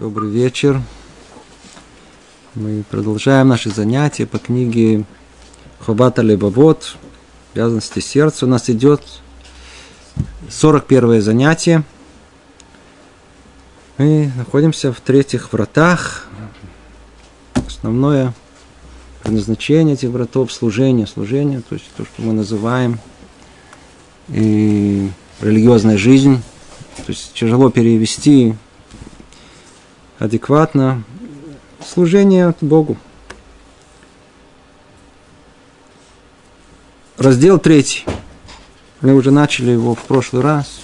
Добрый вечер. Мы продолжаем наши занятия по книге Хобата Лебовод «Обязанности сердца». У нас идет 41 занятие. Мы находимся в третьих вратах. Основное предназначение этих вратов – служение. Служение, то есть то, что мы называем и религиозная жизнь. То есть тяжело перевести адекватно служение Богу. Раздел третий. Мы уже начали его в прошлый раз.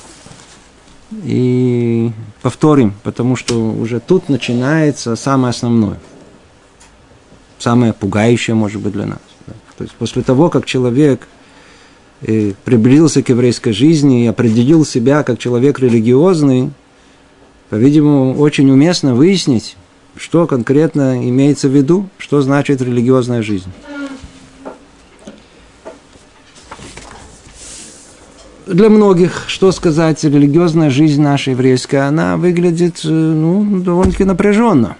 И повторим, потому что уже тут начинается самое основное. Самое пугающее, может быть, для нас. То есть после того, как человек э, приблизился к еврейской жизни и определил себя как человек религиозный, по-видимому, очень уместно выяснить, что конкретно имеется в виду, что значит религиозная жизнь. Для многих, что сказать, религиозная жизнь наша еврейская, она выглядит э, ну, довольно-таки напряженно.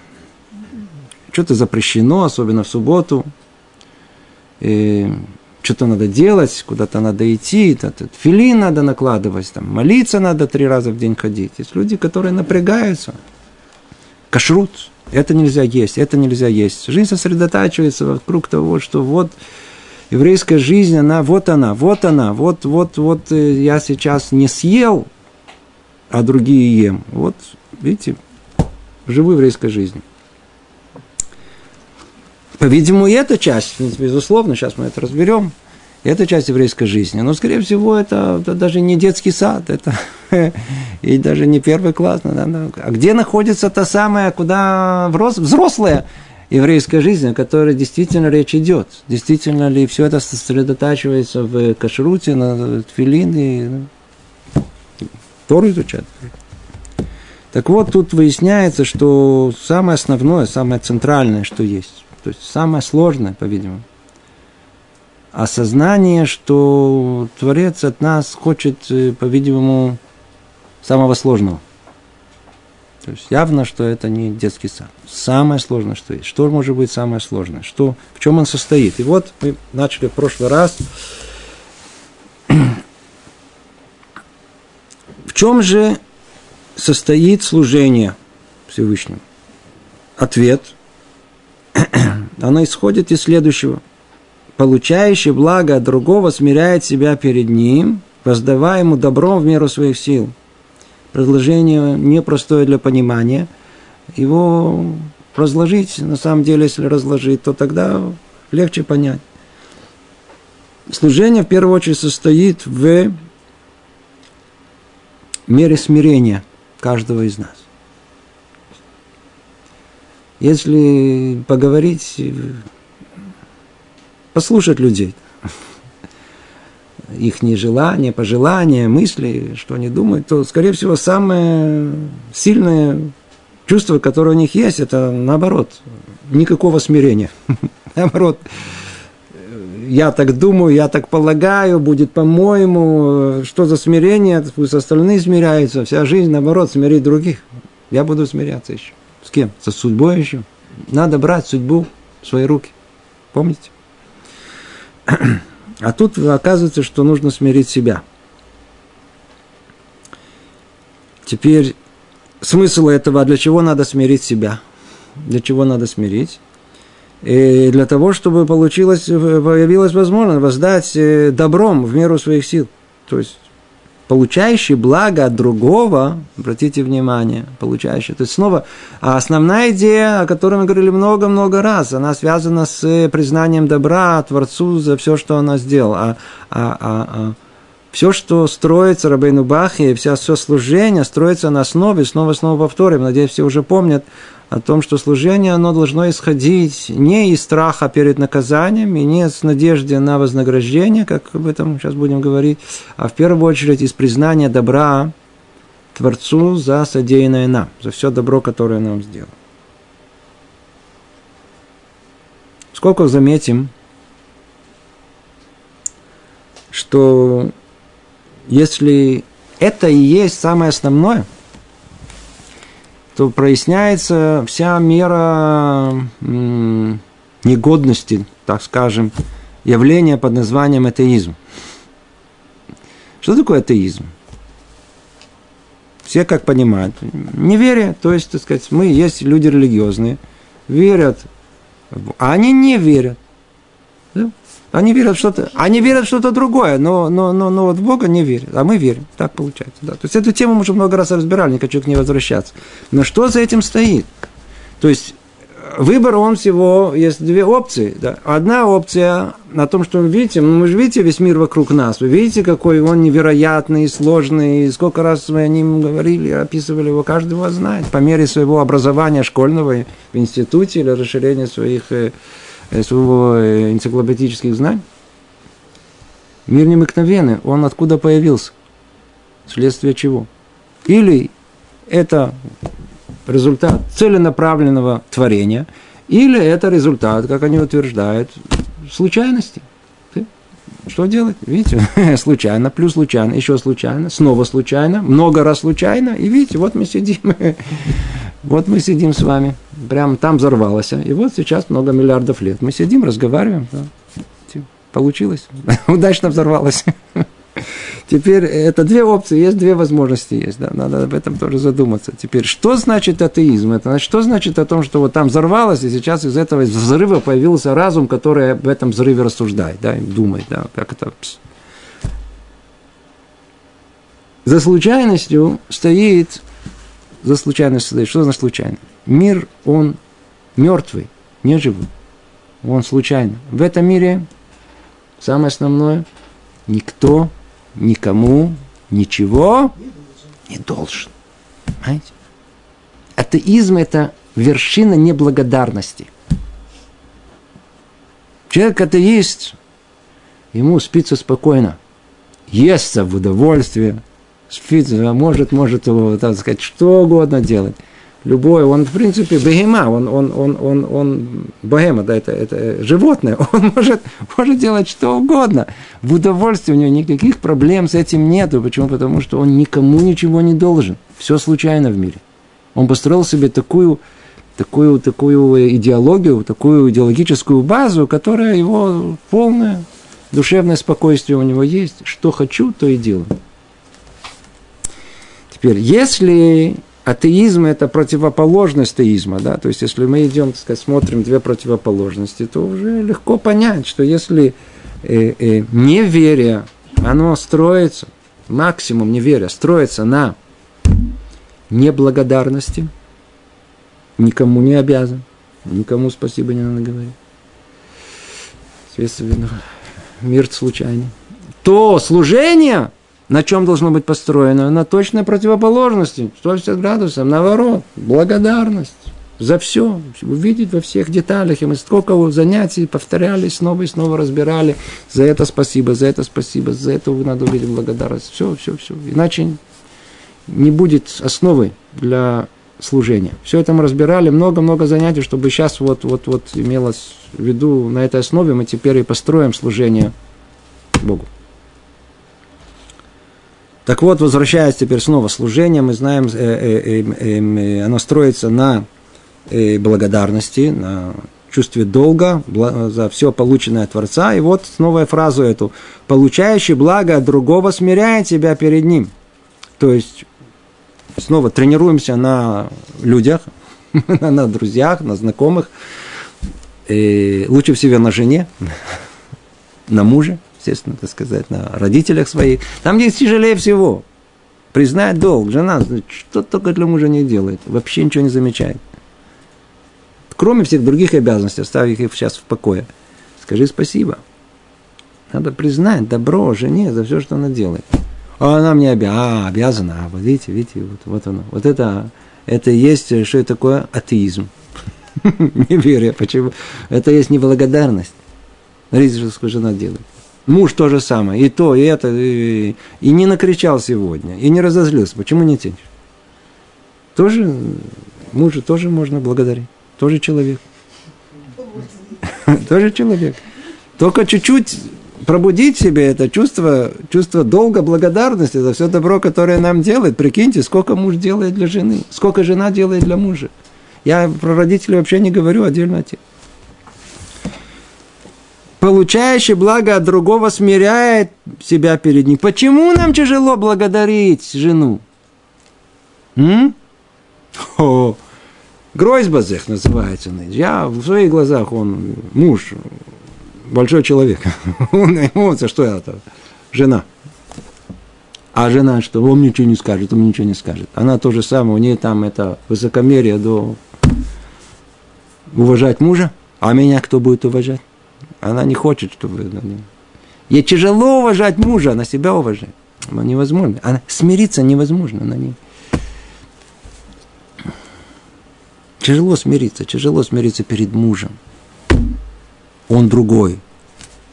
Что-то запрещено, особенно в субботу. И что-то надо делать, куда-то надо идти, филин надо накладывать, там, молиться надо три раза в день ходить. Есть люди, которые напрягаются. Кашрут, это нельзя есть, это нельзя есть. Жизнь сосредотачивается вокруг того, что вот еврейская жизнь, она вот она, вот она, вот, вот, вот э, я сейчас не съел, а другие ем. Вот, видите, живу еврейской жизнью. По-видимому, и эта часть, безусловно, сейчас мы это разберем, это часть еврейской жизни. Но, скорее всего, это, это даже не детский сад, это и даже не первый класс. А где находится та самая, куда взрослая еврейская жизнь, о которой действительно речь идет? Действительно ли все это сосредотачивается в кашруте, на тфилине, ну, Тору изучать? Так вот, тут выясняется, что самое основное, самое центральное, что есть, то есть самое сложное, по-видимому, осознание, что Творец от нас хочет, э, по-видимому, самого сложного. То есть явно, что это не детский сад. Самое сложное, что есть. Что может быть самое сложное? Что, в чем он состоит? И вот мы начали в прошлый раз. В чем же состоит служение Всевышнему? Ответ – оно исходит из следующего. Получающий благо от другого смиряет себя перед ним, воздавая ему добром в меру своих сил. Предложение непростое для понимания. Его разложить, на самом деле, если разложить, то тогда легче понять. Служение в первую очередь состоит в мере смирения каждого из нас. Если поговорить, послушать людей, их нежелания, пожелания, мысли, что они думают, то, скорее всего, самое сильное чувство, которое у них есть, это наоборот, никакого смирения. Наоборот, я так думаю, я так полагаю, будет по-моему, что за смирение, пусть остальные смиряются, вся жизнь, наоборот, смирить других. Я буду смиряться еще. Кем? Со судьбой еще. Надо брать судьбу в свои руки. Помните? А тут оказывается, что нужно смирить себя. Теперь смысл этого, для чего надо смирить себя? Для чего надо смирить? И для того, чтобы получилось, появилась возможность воздать э, добром в меру своих сил. То есть получающий благо от другого, обратите внимание, получающий. То есть снова а основная идея, о которой мы говорили много-много раз, она связана с признанием добра Творцу за все, что она сделала. А, а, а, а все, что строится Рабейну Бахе, вся все служение строится на основе, снова-снова повторим, надеюсь, все уже помнят, о том, что служение, оно должно исходить не из страха перед наказанием и не с надежды на вознаграждение, как об этом сейчас будем говорить, а в первую очередь из признания добра Творцу за содеянное нам, за все добро, которое нам сделал. Сколько заметим, что если это и есть самое основное – то проясняется вся мера негодности, так скажем, явления под названием атеизм. Что такое атеизм? Все как понимают. Неверие, то есть, так сказать, мы есть люди религиозные, верят, а они не верят. Они верят что-то, они верят что-то другое, но, но, но, но вот в Бога не верят, а мы верим. Так получается. Да. То есть эту тему мы уже много раз разбирали, не хочу к ней возвращаться. Но что за этим стоит? То есть выбор он всего, есть две опции. Да. Одна опция на том, что вы видите, ну, вы же видите весь мир вокруг нас, вы видите, какой он невероятный, сложный, сколько раз мы о нем говорили, описывали его, каждый вас знает, по мере своего образования школьного в институте или расширения своих э, своего э, энциклопедических знаний. Мир необыкновенный, он откуда появился? Вследствие чего? Или это результат целенаправленного творения, или это результат, как они утверждают, случайности. Что делать? Видите, случайно, плюс случайно, еще случайно, снова случайно, много раз случайно. И видите, вот мы сидим, вот мы сидим с вами, прямо там взорвалось. И вот сейчас много миллиардов лет. Мы сидим, разговариваем. Да. Получилось. Удачно взорвалось. Теперь это две опции, есть две возможности есть, да, надо об этом тоже задуматься. Теперь, что значит атеизм? Это что значит о том, что вот там взорвалось, и сейчас из этого взрыва появился разум, который об этом взрыве рассуждает, да, думает, да, как это... За случайностью стоит, за случайностью стоит, что значит случайно? Мир, он мертвый, не живой, он случайно. В этом мире самое основное, никто никому ничего не должен. Понимаете? Атеизм – это вершина неблагодарности. Человек атеист, ему спится спокойно, естся в удовольствие, спится, может, может его, так сказать, что угодно делать – любой, он в принципе бегема, он, он, он, он, он богема, да, это, это животное, он может, может делать что угодно. В удовольствии у него никаких проблем с этим нету. Почему? Потому что он никому ничего не должен. Все случайно в мире. Он построил себе такую, такую, такую идеологию, такую идеологическую базу, которая его полное душевное спокойствие у него есть. Что хочу, то и делаю. Теперь, если атеизм – это противоположность теизма, да, то есть если мы идем, так сказать, смотрим две противоположности, то уже легко понять, что если э, э, неверие, оно строится, максимум неверия, строится на неблагодарности, никому не обязан, никому спасибо не надо говорить, соответственно, мир случайный, то служение – на чем должно быть построено? На точной противоположности, 160 градусов, наоборот, благодарность за все, увидеть во всех деталях. И мы сколько занятий повторяли, снова и снова разбирали. За это спасибо, за это спасибо, за это надо увидеть благодарность. Все, все, все. Иначе не будет основы для служения. Все это мы разбирали, много-много занятий, чтобы сейчас вот, вот, вот имелось в виду на этой основе мы теперь и построим служение Богу. Так вот, возвращаясь теперь снова служение, мы знаем, э, э, э, оно строится на благодарности, на чувстве долга за все полученное от Творца. И вот новая фразу эту. «Получающий благо от другого смиряет себя перед ним». То есть, снова тренируемся на людях, на друзьях, на знакомых, и лучше всего на жене, на муже – естественно, так сказать, на родителях своих. Там, где тяжелее всего. Признать долг. Жена что только для мужа не делает. Вообще ничего не замечает. Кроме всех других обязанностей, оставив их сейчас в покое. Скажи спасибо. Надо признать добро жене за все, что она делает. А она мне обязана. А, обязана. А, вот видите, видите, вот, вот оно. Вот это, это есть, что это такое атеизм. Неверие. Почему? Это есть неблагодарность. Смотрите, что жена делает. Муж то же самое, и то, и это, и, и не накричал сегодня, и не разозлился. Почему не тянешь? Тоже, мужа тоже можно благодарить. Тоже человек. Тоже человек. Только чуть-чуть пробудить себе это чувство, чувство долга, благодарности за все добро, которое нам делает. Прикиньте, сколько муж делает для жены, сколько жена делает для мужа. Я про родителей вообще не говорю, отдельно от Получающий благо от другого смиряет себя перед ним. Почему нам тяжело благодарить жену? М? О, Гройсбазех называется. Я в своих глазах, он муж, большой человек. Он, он что это? Жена. А жена что? Он ничего не скажет, он ничего не скажет. Она то же самое, у нее там это высокомерие до уважать мужа, а меня кто будет уважать? Она не хочет, чтобы... Ей тяжело уважать мужа, она себя уважает. Невозможно. Она смириться невозможно на ней. Тяжело смириться, тяжело смириться перед мужем. Он другой,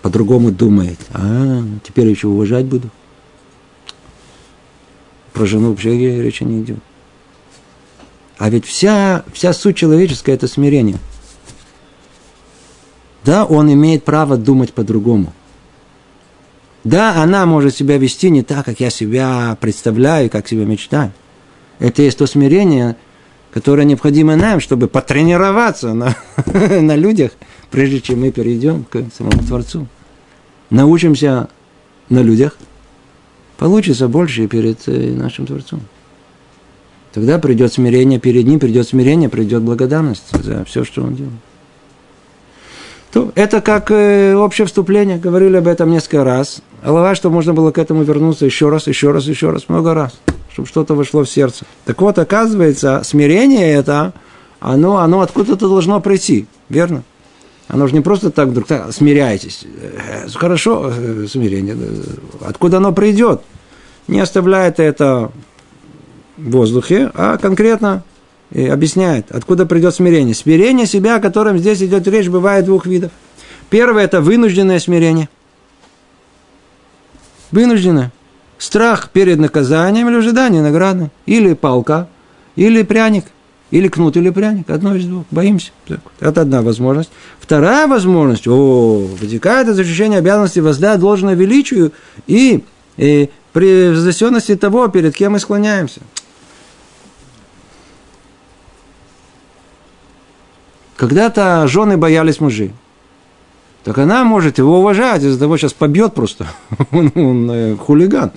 по-другому думает. А, теперь еще уважать буду. Про жену вообще речи не идет. А ведь вся, вся суть человеческая – это смирение. Да, он имеет право думать по-другому. Да, она может себя вести не так, как я себя представляю, как себя мечтаю. Это есть то смирение – которое необходимо нам, чтобы потренироваться на, на людях, прежде чем мы перейдем к самому Творцу. Научимся на людях, получится больше перед э, нашим Творцом. Тогда придет смирение перед ним, придет смирение, придет благодарность за все, что он делает. То это как э, общее вступление, говорили об этом несколько раз. Голова, что можно было к этому вернуться еще раз, еще раз, еще раз, много раз чтобы что-то вошло в сердце. Так вот, оказывается, смирение это, оно, оно откуда-то должно прийти, верно? Оно же не просто так вдруг, так, смиряйтесь. Э, хорошо, э, смирение. Откуда оно придет? Не оставляет это в воздухе, а конкретно и объясняет, откуда придет смирение. Смирение себя, о котором здесь идет речь, бывает двух видов. Первое – это вынужденное смирение. Вынужденное. Страх перед наказанием или ожидание награды. Или палка, или пряник, или кнут, или пряник. Одно из двух. Боимся. Это одна возможность. Вторая возможность, о, вытекает из ощущения обязанности воздать должное величию и, и при вознесенности того, перед кем мы склоняемся. Когда-то жены боялись мужей. Так она может его уважать, из-за того сейчас побьет просто. он, он э, хулиган.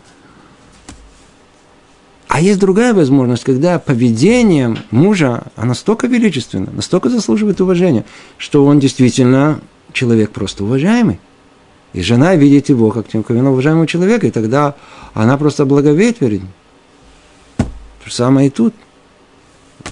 А есть другая возможность, когда поведение мужа, оно настолько величественно, настолько заслуживает уважения, что он действительно человек просто уважаемый. И жена видит его как необыкновенно уважаемого человека, и тогда она просто благовеет перед ним. То же самое и тут.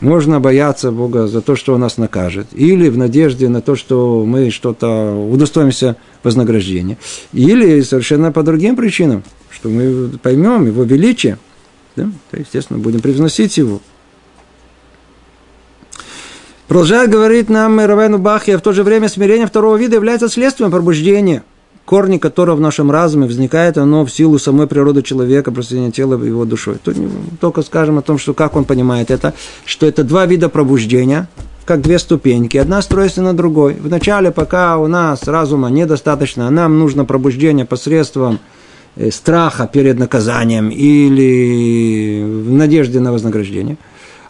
Можно бояться Бога за то, что Он нас накажет, или в надежде на то, что мы что-то удостоимся вознаграждения, или совершенно по другим причинам, что мы поймем Его величие – да? то, естественно, будем превзносить его. Продолжает говорить нам Равену Бахья, в то же время смирение второго вида является следствием пробуждения, корни которого в нашем разуме возникает, оно в силу самой природы человека, просвещения тела его душой. Тут только скажем о том, что как он понимает это, что это два вида пробуждения, как две ступеньки, одна строится на другой. Вначале, пока у нас разума недостаточно, нам нужно пробуждение посредством Э, страха перед наказанием или в надежде на вознаграждение.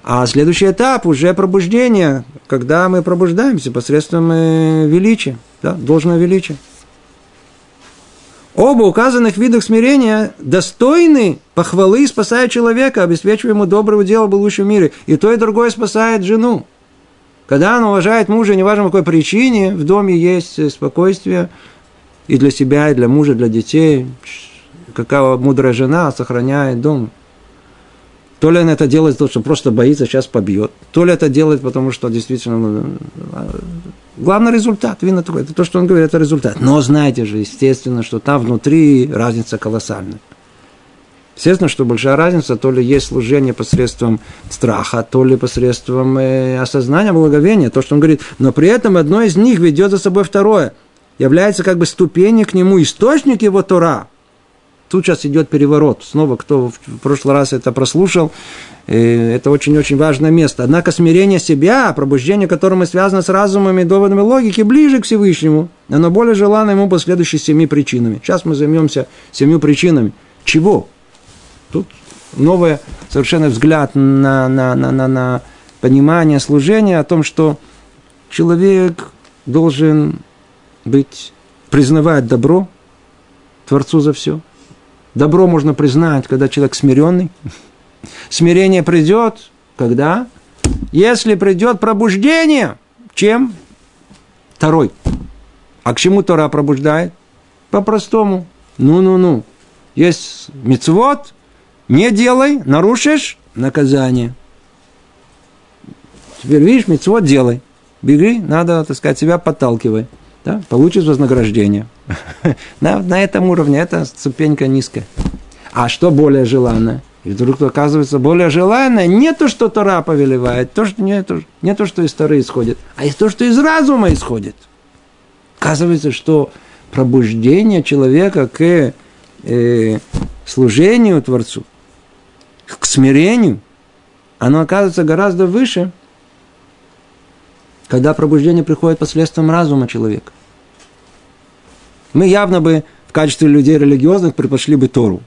А следующий этап уже пробуждение, когда мы пробуждаемся посредством э, величия, да, должного величия. Оба указанных видах смирения достойны похвалы и спасают человека, обеспечивая ему доброго дела в будущем мире. И то, и другое спасает жену. Когда он уважает мужа, неважно по какой причине, в доме есть спокойствие и для себя, и для мужа, и для детей какая мудрая жена сохраняет дом. То ли она это делает, потому что просто боится, сейчас побьет. То ли это делает, потому что действительно... Главный результат, видно такой, это то, что он говорит, это результат. Но знаете же, естественно, что там внутри разница колоссальная. Естественно, что большая разница, то ли есть служение посредством страха, то ли посредством э, осознания благовения, то, что он говорит. Но при этом одно из них ведет за собой второе. Является как бы ступенью к нему, источник его Тора – тут сейчас идет переворот. Снова, кто в прошлый раз это прослушал, э, это очень-очень важное место. Однако смирение себя, пробуждение, которое связано с разумом доводами логики, ближе к Всевышнему. Оно более желано ему по следующим семи причинами. Сейчас мы займемся семью причинами. Чего? Тут новый совершенно взгляд на, на, на, на, на понимание служения о том, что человек должен быть, признавать добро Творцу за все. Добро можно признать, когда человек смиренный. Смирение придет, когда? Если придет пробуждение. Чем? Второй. А к чему Тора пробуждает? По-простому. Ну-ну-ну. Есть мецвод, не делай, нарушишь – наказание. Теперь видишь, мецвод делай. Беги, надо, так сказать, себя подталкивай. Да? Получишь вознаграждение. на, на этом уровне это ступенька низкая. А что более желанное? И вдруг оказывается более желанное не то, что Тора повелевает, то, что, не, то, не то, что из Торы исходит, а из то, что из разума исходит. Оказывается, что пробуждение человека к э, служению Творцу, к смирению, оно оказывается гораздо выше, когда пробуждение приходит последствием разума человека. Мы явно бы в качестве людей религиозных предпочли бы Тору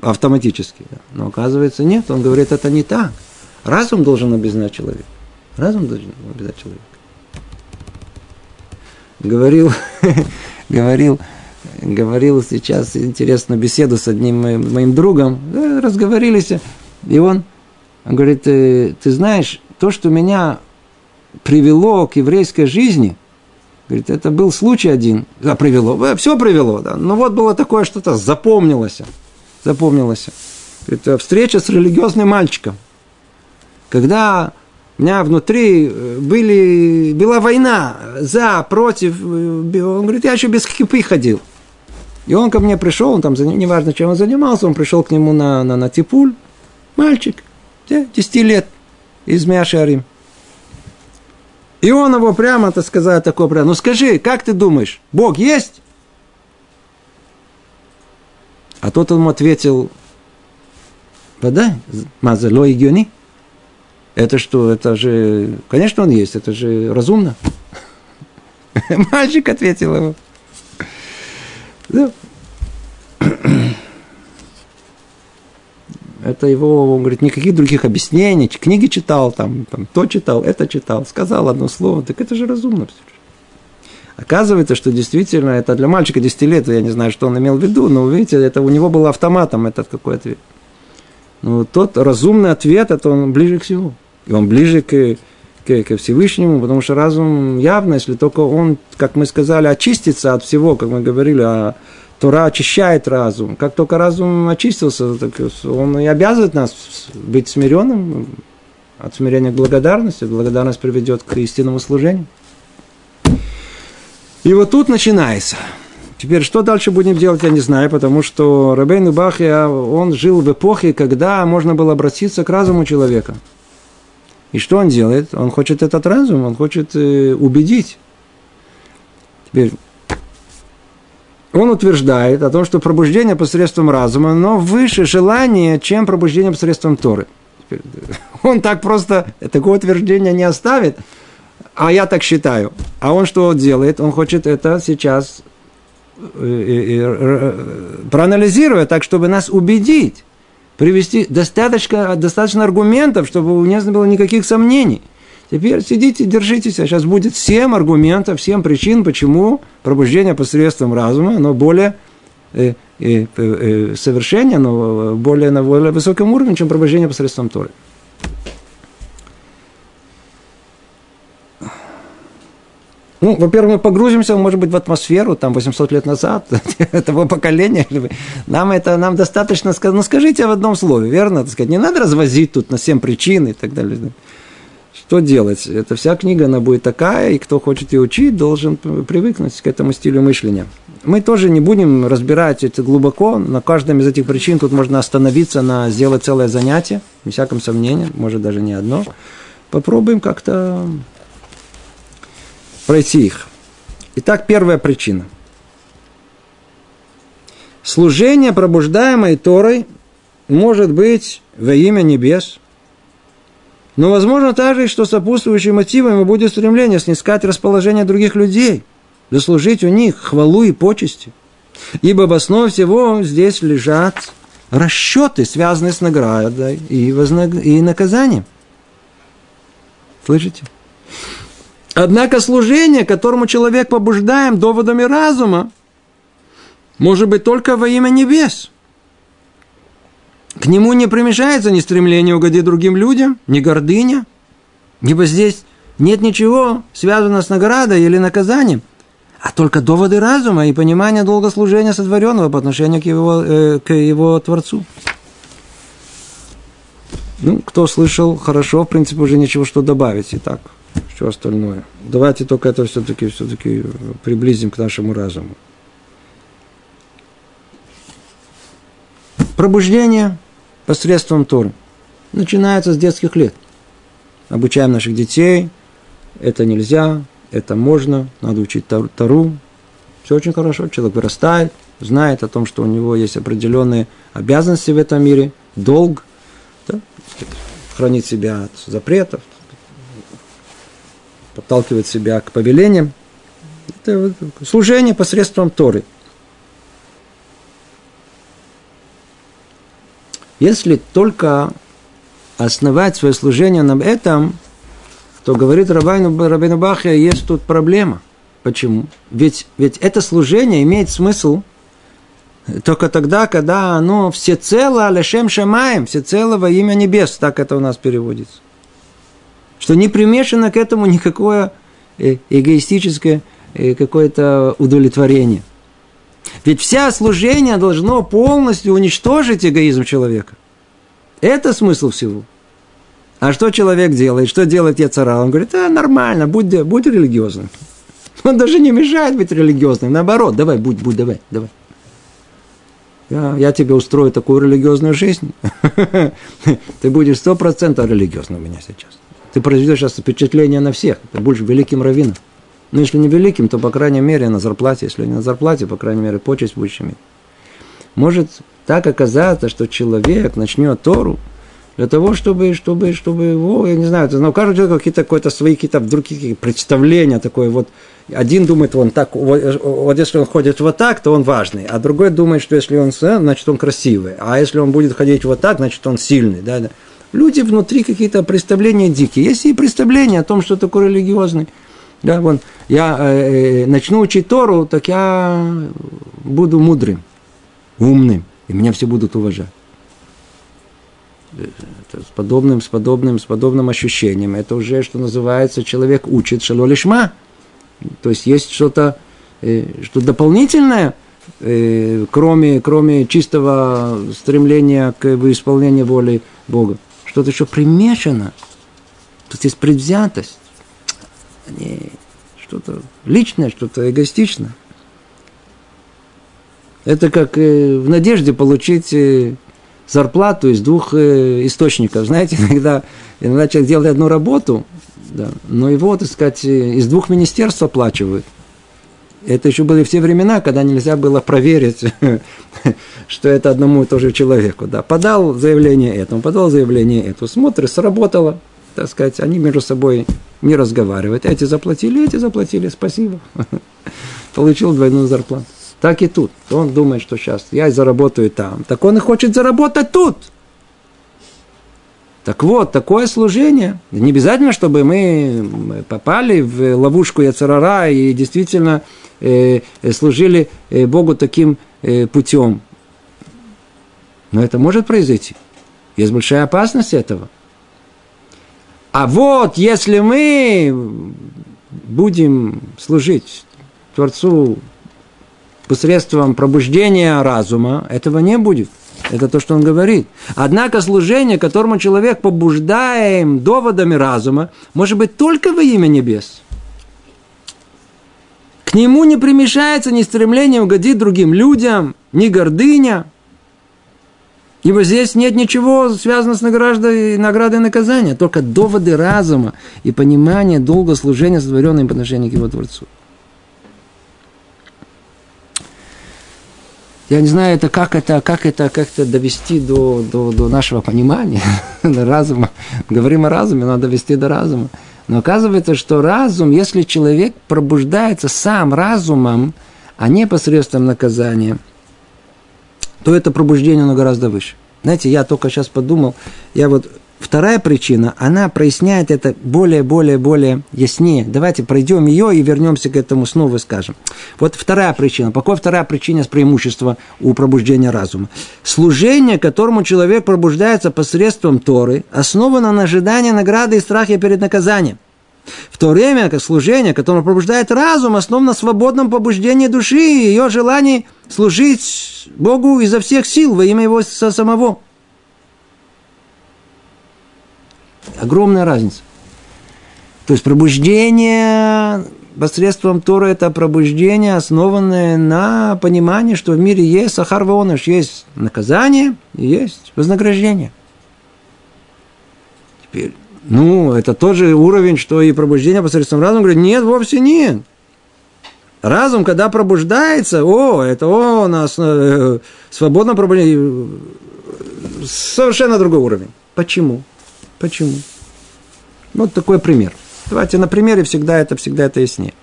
автоматически. Но оказывается нет, он говорит, это не так. Разум должен объяснять человека. Разум должен объяснять человека. Говорил, говорил, говорил сейчас интересную беседу с одним моим, моим другом, разговорились, и он, он говорит, ты, ты знаешь, то, что меня привело к еврейской жизни – Говорит, это был случай один. Да, привело. Э, Все привело, да. Но вот было такое что-то, запомнилось. Запомнилось. Говорит, «Э, встреча с религиозным мальчиком. Когда у меня внутри э, были, была война за, против. Он говорит, я еще без кипы ходил. И он ко мне пришел, он там, неважно, чем он занимался, он пришел к нему на, на, на типуль. Мальчик, 10 лет, из Мяшарим. И он его прямо, так сказать, такой прямо, ну скажи, как ты думаешь, Бог есть? А тот ему ответил, вода, мазало игиони. Это что, это же, конечно, он есть, это же разумно. Мальчик ответил ему. Это его, он говорит, никаких других объяснений, книги читал, там, там, то читал, это читал, сказал одно слово, так это же разумно. Оказывается, что действительно это для мальчика 10 лет, я не знаю, что он имел в виду, но видите, это у него был автоматом этот какой ответ. Но тот разумный ответ, это он ближе к всему. И он ближе к, к, к Всевышнему, потому что разум явно, если только он, как мы сказали, очистится от всего, как мы говорили, о Тора очищает разум. Как только разум очистился, так он и обязывает нас быть смиренным, от смирения к благодарности. Благодарность приведет к истинному служению. И вот тут начинается. Теперь, что дальше будем делать, я не знаю, потому что Рабейн Бахия, он жил в эпохе, когда можно было обратиться к разуму человека. И что он делает? Он хочет этот разум, он хочет э, убедить. Теперь, он утверждает о том, что пробуждение посредством разума, но выше желания, чем пробуждение посредством Торы. Он так просто такое утверждение не оставит, а я так считаю. А он что делает? Он хочет это сейчас э, э, э, проанализировать так, чтобы нас убедить, привести достаточно, достаточно аргументов, чтобы не было никаких сомнений – Теперь сидите, держитесь, а сейчас будет семь аргументов, семь причин, почему пробуждение посредством разума, оно более э, э, э, совершеннее, но более на более высоком уровне, чем пробуждение посредством Торы. Ну, во-первых, мы погрузимся, может быть, в атмосферу, там, 800 лет назад, этого поколения. Нам это, нам достаточно сказать, ну, скажите в одном слове, верно? Так сказать, не надо развозить тут на 7 причин и так далее. Что делать? Эта вся книга, она будет такая, и кто хочет ее учить, должен привыкнуть к этому стилю мышления. Мы тоже не будем разбирать это глубоко. На каждом из этих причин тут можно остановиться, на сделать целое занятие, без всяком сомнении, может даже не одно. Попробуем как-то пройти их. Итак, первая причина. служение, пробуждаемое Торой, может быть во имя небес. Но возможно также, что сопутствующим мотивом будет стремление снискать расположение других людей, заслужить у них хвалу и почести. Ибо в основе всего здесь лежат расчеты, связанные с наградой и, вознаг... и наказанием. Слышите? Однако служение, которому человек побуждаем доводами разума, может быть только во имя небес. К нему не примешается ни стремление угодить другим людям, ни гордыня, ибо здесь нет ничего связанного с наградой или наказанием, а только доводы разума и понимание долгослужения сотворенного по отношению к его, э, к его Творцу. Ну, кто слышал, хорошо, в принципе, уже ничего что добавить. Итак, все остальное. Давайте только это все-таки все приблизим к нашему разуму. Пробуждение посредством Торы начинается с детских лет. Обучаем наших детей. Это нельзя, это можно, надо учить Тору. Все очень хорошо. Человек вырастает, знает о том, что у него есть определенные обязанности в этом мире, долг, да? хранить себя от запретов, подталкивать себя к повелениям. Это служение посредством Торы. Если только основать свое служение на этом, то говорит Рабайну, Рабину Бахья, есть тут проблема. Почему? Ведь, ведь это служение имеет смысл только тогда, когда оно всецело лешем шамаем, всецело во имя небес, так это у нас переводится. Что не примешано к этому никакое э, эгоистическое э, какое-то удовлетворение. Ведь вся служение должно полностью уничтожить эгоизм человека. Это смысл всего. А что человек делает? Что делает Яцара? Он говорит, а, нормально, будь, будь религиозным. Он даже не мешает быть религиозным. Наоборот, давай, будь, будь, давай, давай. Я, я тебе устрою такую религиозную жизнь. Ты будешь сто процентов религиозным у меня сейчас. Ты произведешь сейчас впечатление на всех. Ты будешь великим раввином. Ну, если не великим, то, по крайней мере, на зарплате. Если не на зарплате, по крайней мере, почесть будешь. Может так оказаться, что человек начнет Тору – для того, чтобы, чтобы, чтобы его, я не знаю, это, ну, у каждого человека какие-то, какие-то свои какие-то вдруг какие представления такое вот. Один думает, он так, вот если он ходит вот так, то он важный, а другой думает, что если он, значит, он красивый, а если он будет ходить вот так, значит, он сильный, да, да. Люди внутри какие-то представления дикие. Есть и представления о том, что такое религиозный. Да, вон, я э, э начну учить Тору, так я буду мудрым, умным, и меня все будут уважать с подобным, с подобным, с подобным ощущением. Это уже, что называется, человек учит шалолишма. То есть есть что-то э, что дополнительное, э, кроме, кроме чистого стремления к исполнению воли Бога. Что-то еще примешано. Тут есть предвзятость. Что-то личное, что-то эгоистичное. Это как э, в надежде получить зарплату из двух э, источников. Знаете, иногда, иногда человек делает одну работу, да, но его, так сказать, э, из двух министерств оплачивают. Это еще были все времена, когда нельзя было проверить, что это одному и тому же человеку. Да. Подал заявление этому, подал заявление этому, смотрит, сработало, так сказать, они между собой не разговаривают. Эти заплатили, эти заплатили, спасибо. Получил двойную зарплату. Так и тут. Он думает, что сейчас я заработаю там. Так он и хочет заработать тут. Так вот, такое служение. Не обязательно, чтобы мы попали в ловушку Яцерара и действительно э, служили э, Богу таким э, путем. Но это может произойти. Есть большая опасность этого. А вот если мы будем служить Творцу посредством пробуждения разума, этого не будет. Это то, что он говорит. Однако служение, которому человек побуждаем доводами разума, может быть только во имя небес. К нему не примешается ни стремление угодить другим людям, ни гордыня. Ибо здесь нет ничего связанного с наградой, наградой и наказанием, только доводы разума и понимание долга служения, сотворенным по отношению к его Творцу. Я не знаю, это как это, как это, как это довести до, до, до нашего понимания, до разума. Говорим о разуме, надо довести до разума. Но оказывается, что разум, если человек пробуждается сам разумом, а не посредством наказания, то это пробуждение оно гораздо выше. Знаете, я только сейчас подумал, я вот Вторая причина, она проясняет это более, более, более яснее. Давайте пройдем ее и вернемся к этому снова скажем. Вот вторая причина. Какая вторая причина с преимущества у пробуждения разума? Служение, которому человек пробуждается посредством Торы, основано на ожидании награды и страхе перед наказанием. В то время как служение, которое пробуждает разум, основано на свободном побуждении души и ее желании служить Богу изо всех сил во имя Его самого. Огромная разница. То есть пробуждение посредством Тора это пробуждение, основанное на понимании, что в мире есть сахар воныш, есть наказание и есть вознаграждение. Теперь, ну, это тот же уровень, что и пробуждение посредством разума. Говорит, нет, вовсе нет. Разум, когда пробуждается, о, это о, у нас э, свободно пробуждение, совершенно другой уровень. Почему? Почему? Вот такой пример. Давайте на примере всегда это, всегда это яснее.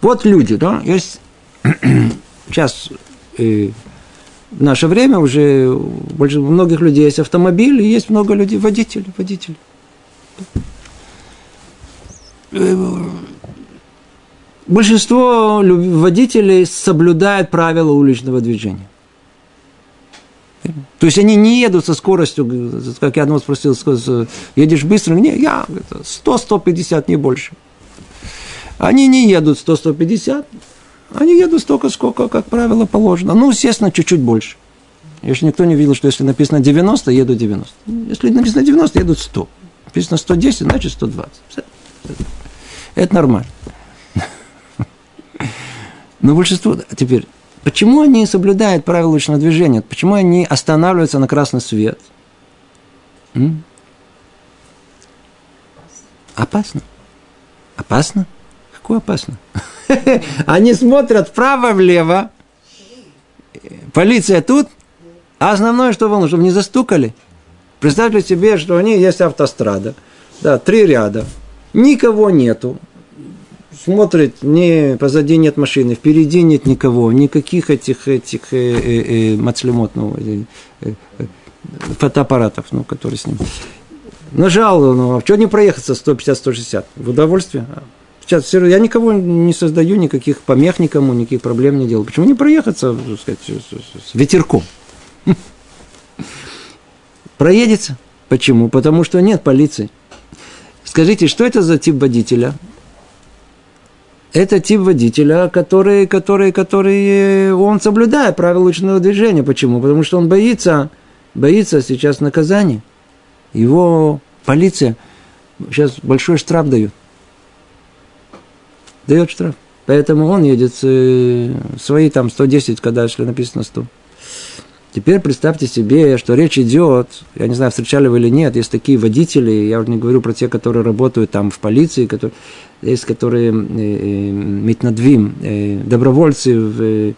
Вот люди, да, есть сейчас э, в наше время уже у многих людей есть автомобиль, и есть много людей, водителей. Э, большинство водителей соблюдают правила уличного движения. То есть они не едут со скоростью, как я одного спросил, едешь быстро? Не, я 100-150, не больше. Они не едут 100-150, они едут столько, сколько, как правило, положено. Ну, естественно, чуть-чуть больше. Если никто не видел, что если написано 90, еду 90. Если написано 90, едут 100. Написано 110, значит 120. Это нормально. Но большинство... Теперь, Почему они соблюдают правила уличного движения? Почему они останавливаются на красный свет? М? Опасно. Опасно? Какое опасно? Они смотрят вправо-влево. Полиция тут. А основное, что волнует, чтобы не застукали. Представьте себе, что они есть автострада. Да, три ряда. Никого нету смотрит, не, позади нет машины, впереди нет никого, никаких этих, этих э, э, э, мацлемот, ну, э, э, фотоаппаратов, ну, которые с ним. Нажал, ну, а что не проехаться 150-160? В удовольствие. Сейчас все, я никого не создаю, никаких помех никому, никаких проблем не делаю. Почему не проехаться, так сказать, с, ветерком? Проедется. Почему? Потому что нет полиции. Скажите, что это за тип водителя? это тип водителя, который, который, который, он соблюдает правила уличного движения. Почему? Потому что он боится, боится сейчас наказания. Его полиция сейчас большой штраф дает. Дает штраф. Поэтому он едет э, свои там 110, когда если написано 100. Теперь представьте себе, что речь идет, я не знаю, встречали вы или нет, есть такие водители, я уже не говорю про те, которые работают там в полиции, которые, есть которые э, э, метнадвим, э, добровольцы в э,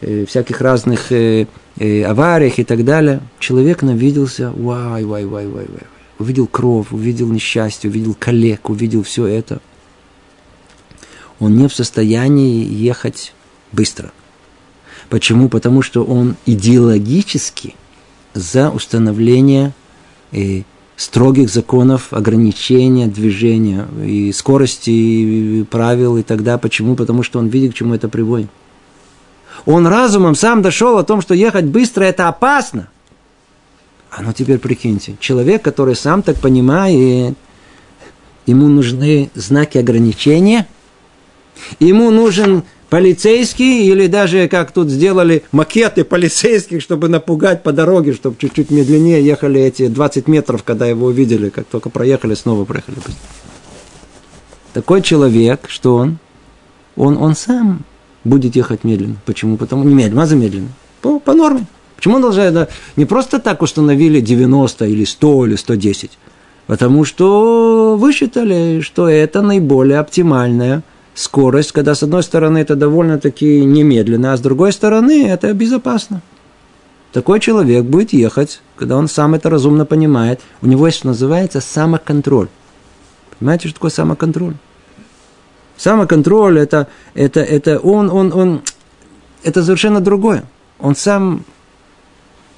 э, всяких разных э, э, авариях и так далее. Человек навиделся, вай, вай, вай, вай, вай. Увидел кровь, увидел несчастье, увидел коллег, увидел все это. Он не в состоянии ехать быстро. Почему? Потому что он идеологически за установление э, строгих законов ограничения движения и скорости, и правил и тогда. Почему? Потому что он видит, к чему это приводит. Он разумом сам дошел о том, что ехать быстро – это опасно. А ну теперь прикиньте, человек, который сам так понимает, ему нужны знаки ограничения, ему нужен полицейский или даже, как тут сделали, макеты полицейских, чтобы напугать по дороге, чтобы чуть-чуть медленнее ехали эти 20 метров, когда его увидели, как только проехали, снова проехали. Такой человек, что он? Он, он сам будет ехать медленно. Почему? Потому не медленно, а замедленно. По, по норме. Почему он должен, да, не просто так установили 90 или 100 или 110, потому что высчитали, что это наиболее оптимальная скорость, когда с одной стороны это довольно-таки немедленно, а с другой стороны это безопасно. Такой человек будет ехать, когда он сам это разумно понимает. У него есть, что называется, самоконтроль. Понимаете, что такое самоконтроль? Самоконтроль это, это, это он, он, он, это совершенно другое. Он сам,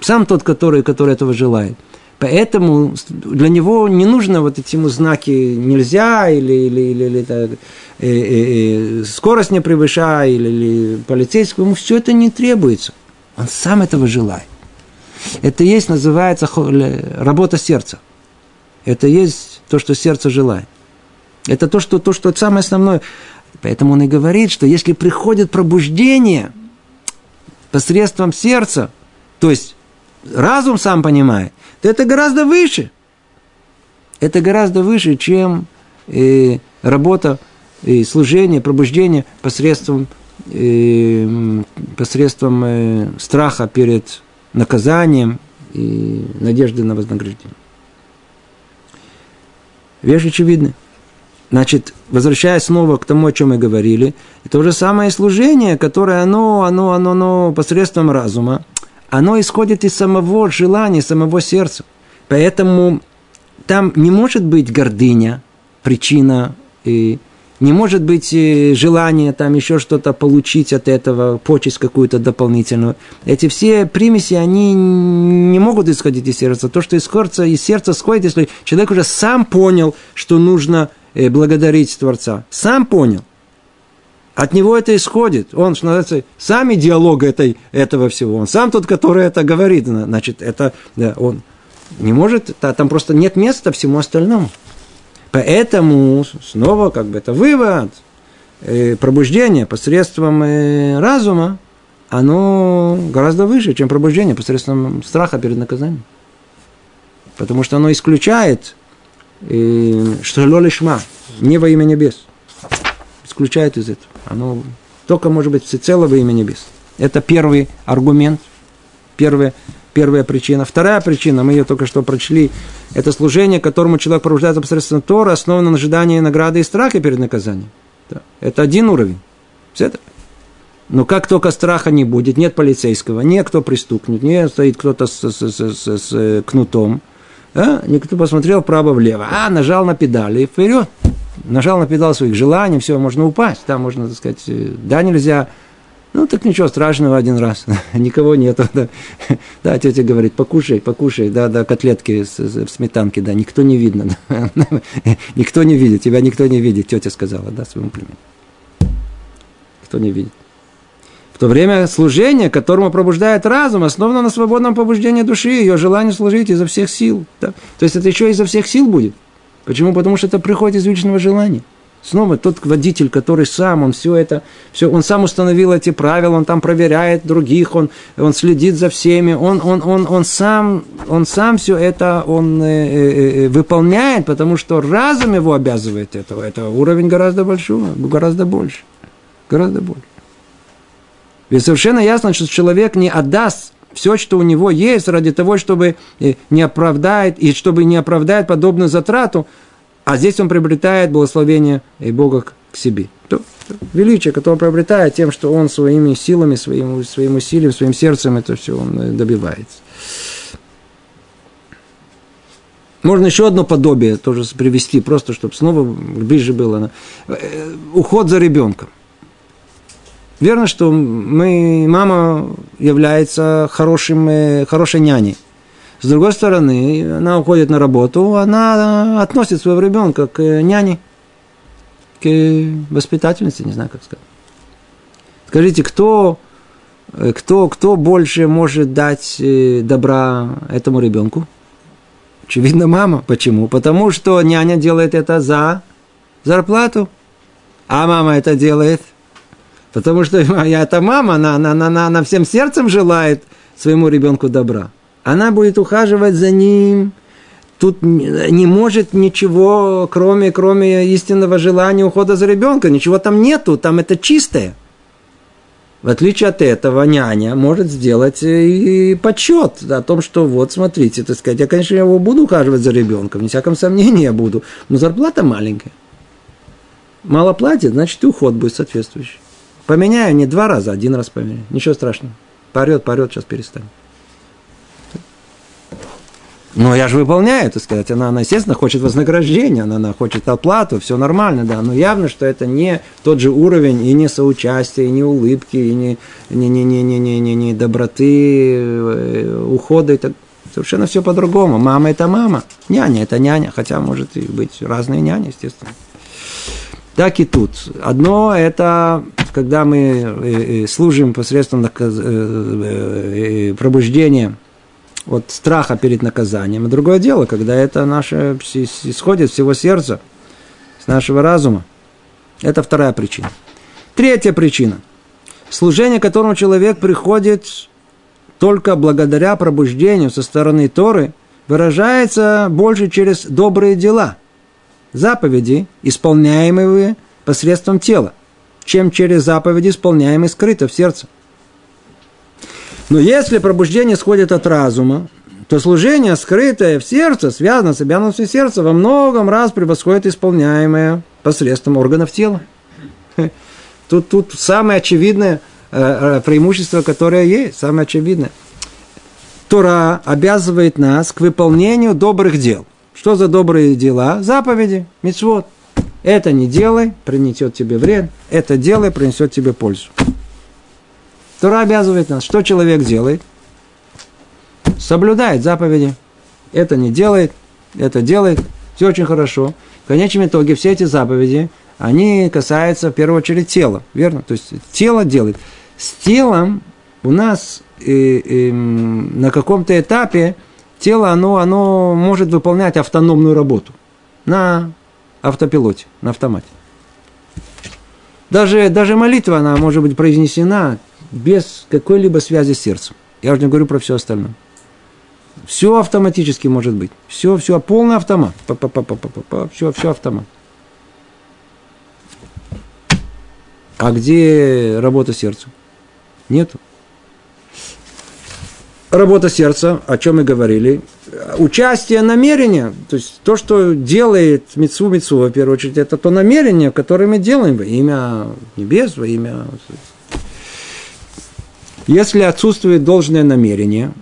сам тот, который, который этого желает. Поэтому для него не нужно вот эти ему знаки нельзя или, или, или, или так, э, э, э, скорость не превышай или, или полицейскому, ему все это не требуется. Он сам этого желает. Это есть, называется работа сердца. Это есть то, что сердце желает. Это то, что, то, что самое основное. Поэтому он и говорит, что если приходит пробуждение посредством сердца, то есть разум сам понимает, то это гораздо выше. Это гораздо выше, чем э, работа и служение, пробуждение посредством, э, посредством э, страха перед наказанием и надежды на вознаграждение. Вещь очевидна. Значит, возвращаясь снова к тому, о чем мы говорили, то же самое служение, которое оно, оно, оно, оно посредством разума, оно исходит из самого желания, самого сердца. Поэтому там не может быть гордыня, причина, и не может быть э, желание там еще что-то получить от этого, почесть какую-то дополнительную. Эти все примеси, они не могут исходить из сердца. То, что из сердца, из сердца сходит, если человек уже сам понял, что нужно э, благодарить Творца. Сам понял. От него это исходит. Он, что называется, сам идеолог этой, этого всего. Он сам тот, который это говорит. Значит, это да, он не может, там просто нет места всему остальному. Поэтому снова как бы это вывод, э, пробуждение посредством э, разума, оно гораздо выше, чем пробуждение посредством страха перед наказанием. Потому что оно исключает, э, что лолишма, не во имя небес. Исключает из этого. Оно только может быть всецело во имя небес. Это первый аргумент, первая, первая причина. Вторая причина, мы ее только что прочли, это служение, которому человек пробуждается посредством Тора, основано на ожидании награды и страха перед наказанием. Да. Это один уровень. Все это. Но как только страха не будет, нет полицейского, не кто пристукнет, не стоит кто-то с, с, с, с, с кнутом, а? никто посмотрел вправо-влево, а нажал на педали и вперед нажал на педал своих желаний, все, можно упасть, там можно, так сказать, э, да, нельзя, ну, так ничего страшного один раз, никого нету, да. да, тетя говорит, покушай, покушай, да, да, котлетки с, с, сметанки, да, никто не видно, да. никто не видит, тебя никто не видит, тетя сказала, да, своему племени. Кто не видит. В то время служение, которому пробуждает разум, основано на свободном побуждении души, ее желание служить изо всех сил. Да? То есть это еще изо всех сил будет. Почему? Потому что это приходит из личного желания. Снова тот водитель, который сам, он все это, все, он сам установил эти правила, он там проверяет других, он, он следит за всеми, он, он, он, он, сам, он сам все это он, э, э, э, выполняет, потому что разум его обязывает этого. Это уровень гораздо большого, гораздо больше. Гораздо больше. Ведь совершенно ясно, что человек не отдаст все, что у него есть, ради того, чтобы э, не оправдать, и чтобы не оправдать подобную затрату, а здесь он приобретает благословение и Бога к себе. То, величие, которое он приобретает тем, что он своими силами, своим, своим усилием, своим сердцем это все он э, добивается. Можно еще одно подобие тоже привести, просто чтобы снова ближе было. Э, уход за ребенком. Верно, что мы, мама является хорошим, э, хорошей няней. С другой стороны, она уходит на работу, она относит своего ребенка к няне, к воспитательнице, не знаю, как сказать. Скажите, кто, э, кто, кто больше может дать э, добра этому ребенку? Очевидно, мама. Почему? Потому что няня делает это за зарплату, а мама это делает – Потому что эта мама, она, она, она, она всем сердцем желает своему ребенку добра. Она будет ухаживать за ним. Тут не может ничего, кроме, кроме истинного желания ухода за ребенка. Ничего там нету, там это чистое. В отличие от этого, няня может сделать и подсчет о том, что вот, смотрите, так сказать, я, конечно, его буду ухаживать за ребенком, не всяком сомнении я буду, но зарплата маленькая. Мало платит, значит и уход будет соответствующий. Поменяю не два раза, один раз поменяю. Ничего страшного. Порет, порет, сейчас перестанет. Но я же выполняю, так сказать. Она, она, естественно, хочет вознаграждения, она, она хочет оплату, все нормально, да. Но явно, что это не тот же уровень и не соучастие, и не улыбки, и не, не, не, не, не, не, не, не доброты, э, ухода. Так. Совершенно все по-другому. Мама – это мама. Няня – это няня. Хотя, может и быть разные няни, естественно. Так и тут. Одно – это когда мы э, э, служим посредством пробуждения – от страха перед наказанием. И другое дело, когда это наше исходит всего сердца, с нашего разума. Это вторая причина. Третья причина. Служение, к которому человек приходит только благодаря пробуждению со стороны Торы, выражается больше через добрые дела, заповеди, исполняемые посредством тела, чем через заповеди, исполняемые скрыто в сердце. Но если пробуждение сходит от разума, то служение, скрытое в сердце, связано с обязанностью сердца, во многом раз превосходит исполняемое посредством органов тела. Тут, тут самое очевидное э, э, преимущество, которое есть, самое очевидное. Тора обязывает нас к выполнению добрых дел. Что за добрые дела? Заповеди, мецвод. Это не делай, принесет тебе вред. Это делай, принесет тебе пользу. Тора обязывает нас. Что человек делает? Соблюдает заповеди. Это не делает, это делает. Все очень хорошо. В конечном итоге все эти заповеди, они касаются в первую очередь тела. Верно? То есть тело делает. С телом у нас э, э, на каком-то этапе тело, оно, оно может выполнять автономную работу на автопилоте, на автомате. Даже, даже молитва, она может быть произнесена без какой-либо связи с сердцем. Я уже не говорю про все остальное. Все автоматически может быть. Все, все, полный автомат. Па -па -па -па -па -па. Все, все автомат. А где работа сердца? Нету. Работа сердца, о чем мы говорили, участие намерения, то есть то, что делает Мицу Мицу, в первую очередь, это то намерение, которое мы делаем во имя небес, во имя если отсутствует должное намерение,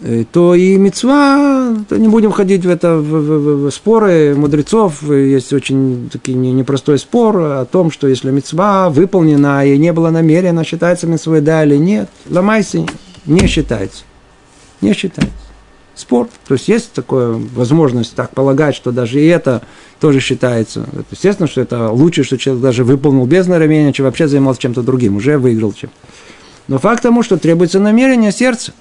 э, то и мецва, не будем ходить в это в, в, в споры мудрецов. Есть очень такой непростой спор о том, что если мецва выполнена и не было намерения, она считается мецвой, да или нет. Ломайся, не считается. Не считается. Спор. То есть есть такая возможность так полагать, что даже и это тоже считается. Естественно, что это лучше, что человек даже выполнил без намерения, чем вообще занимался чем-то другим, уже выиграл чем-то. Но факт тому, что требуется намерение сердца.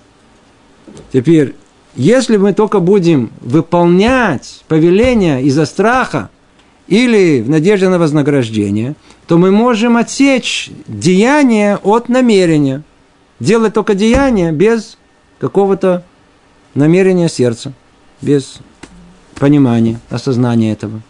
Теперь, если мы только будем выполнять повеления из-за страха или в надежде на вознаграждение, то мы можем отсечь деяние от намерения. Делать только деяние без какого-то намерения сердца, без понимания, осознания этого.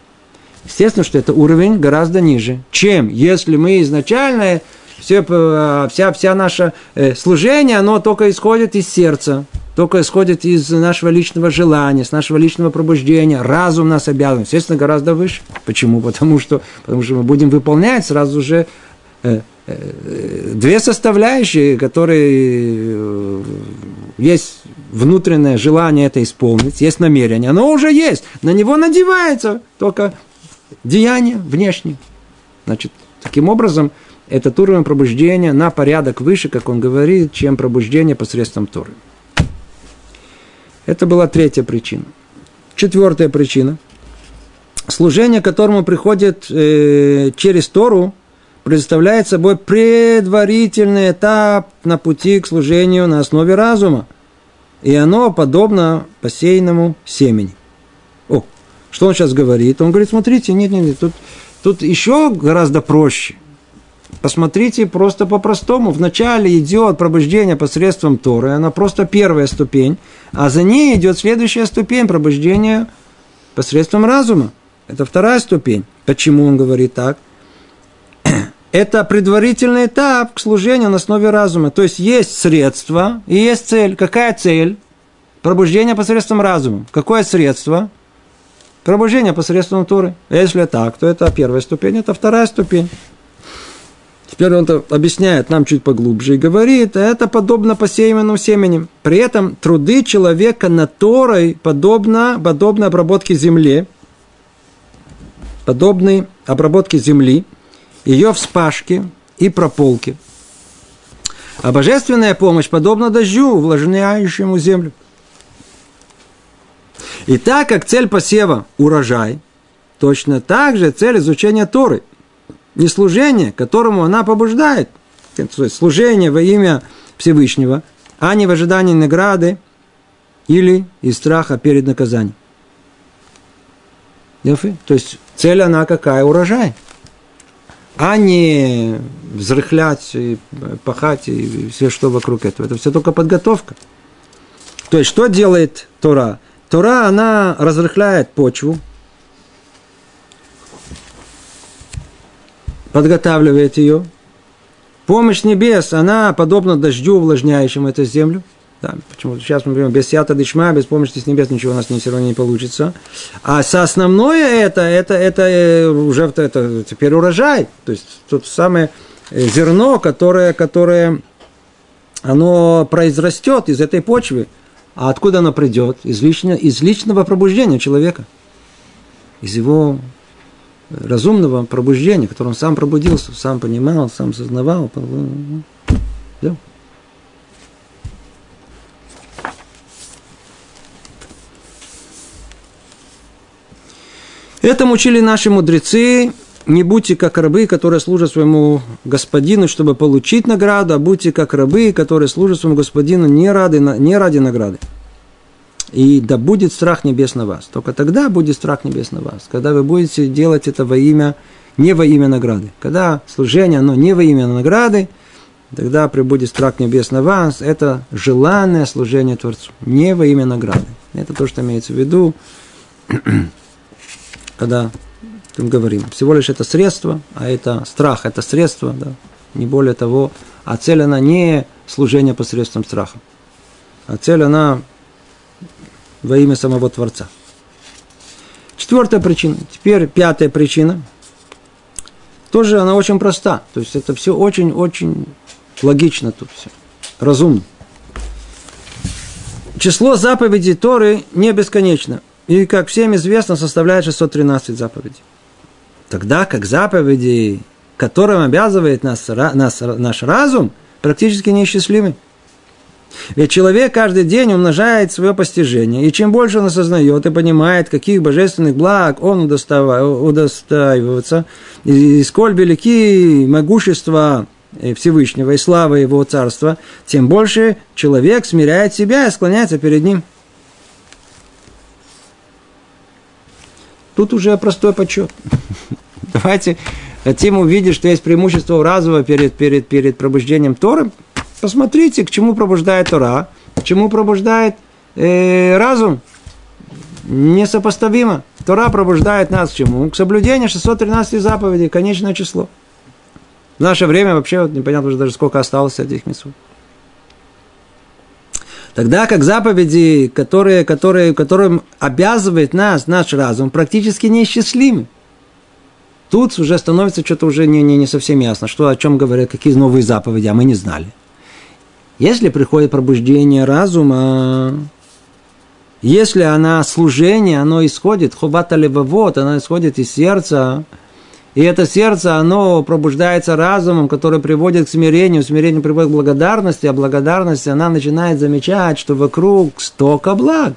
Естественно, что это уровень гораздо ниже, чем если мы изначально все, э, вся, вся наше э, служение, оно только исходит из сердца, только исходит из нашего личного желания, с нашего личного пробуждения. Разум нас обязан, естественно, гораздо выше. Почему? Потому что, потому что мы будем выполнять сразу же э, две составляющие, которые есть внутреннее желание это исполнить, есть намерение, оно уже есть, на него надевается только деяние внешнее. Значит, таким образом, этот уровень пробуждения на порядок выше, как он говорит, чем пробуждение посредством Торы. Это была третья причина. Четвертая причина. Служение, к которому приходит э, через Тору, представляет собой предварительный этап на пути к служению на основе разума. И оно подобно посеянному семени. О, что он сейчас говорит? Он говорит, смотрите, нет, нет, нет, тут, тут еще гораздо проще. Посмотрите просто по-простому. Вначале идет пробуждение посредством Торы, она просто первая ступень, а за ней идет следующая ступень пробуждения посредством разума. Это вторая ступень. Почему он говорит так? Это предварительный этап к служению на основе разума. То есть есть средство и есть цель. Какая цель? Пробуждение посредством разума. Какое средство? Пробуждение посредством Торы. Если так, то это первая ступень, это вторая ступень. Теперь он это объясняет нам чуть поглубже и говорит, это подобно посеянному семени. При этом труды человека на Торой подобно, подобно обработке земли, подобной обработке земли, ее вспашке и прополке. А божественная помощь подобна дождю, увлажняющему землю. И так как цель посева – урожай, точно так же цель изучения Торы – не служение, которому она побуждает, то есть служение во имя Всевышнего, а не в ожидании награды или из страха перед наказанием. То есть цель она какая? Урожай. А не взрыхлять, и пахать и все, что вокруг этого. Это все только подготовка. То есть, что делает Тора? Тора, она разрыхляет почву, подготавливает ее. Помощь небес, она подобна дождю, увлажняющему эту землю. Да, почему сейчас мы говорим, без сята дышма, без помощи с небес ничего у нас все равно не получится. А со основное это, это, это э, уже это, теперь урожай. То есть тут самое э, зерно, которое, которое оно произрастет из этой почвы. А откуда оно придет? Из, личного, из личного пробуждения человека. Из его разумного пробуждения, которое он сам пробудился, сам понимал, сам сознавал. Да. Этому учили наши мудрецы, не будьте как рабы, которые служат своему господину, чтобы получить награду, а будьте как рабы, которые служат своему господину не ради, не ради награды и да будет страх небес на вас. Только тогда будет страх небес на вас, когда вы будете делать это во имя, не во имя награды. Когда служение, оно не во имя награды, тогда прибудет страх небес на вас. Это желанное служение Творцу, не во имя награды. Это то, что имеется в виду, когда мы говорим. Всего лишь это средство, а это страх, это средство, да, не более того. А цель она не служение посредством страха. А цель она во имя самого Творца. Четвертая причина. Теперь пятая причина. Тоже она очень проста. То есть это все очень-очень логично тут все. Разумно. Число заповедей Торы не бесконечно. И, как всем известно, составляет 613 заповедей. Тогда как заповеди, которым обязывает нас, нас наш разум, практически неисчислимы. Ведь человек каждый день умножает свое постижение, и чем больше он осознает и понимает, каких божественных благ он удостаивается, и сколь велики могущества Всевышнего и слава Его Царства, тем больше человек смиряет себя и склоняется перед Ним. Тут уже простой подсчет. Давайте хотим увидеть, что есть преимущество разума перед, перед, перед пробуждением Торы. Посмотрите, к чему пробуждает Тора, к чему пробуждает э, разум. Несопоставимо. Тора пробуждает нас к чему? К соблюдению 613 заповедей, конечное число. В наше время вообще вот, непонятно уже даже сколько осталось этих мису. Тогда как заповеди, которые, которые, которым обязывает нас наш разум, практически неисчислимы. Тут уже становится что-то уже не, не, не совсем ясно, что, о чем говорят, какие новые заповеди, а мы не знали. Если приходит пробуждение разума, если она служение, оно исходит, хубата левовод, оно исходит из сердца, и это сердце, оно пробуждается разумом, который приводит к смирению, смирение приводит к благодарности, а благодарность, она начинает замечать, что вокруг столько благ.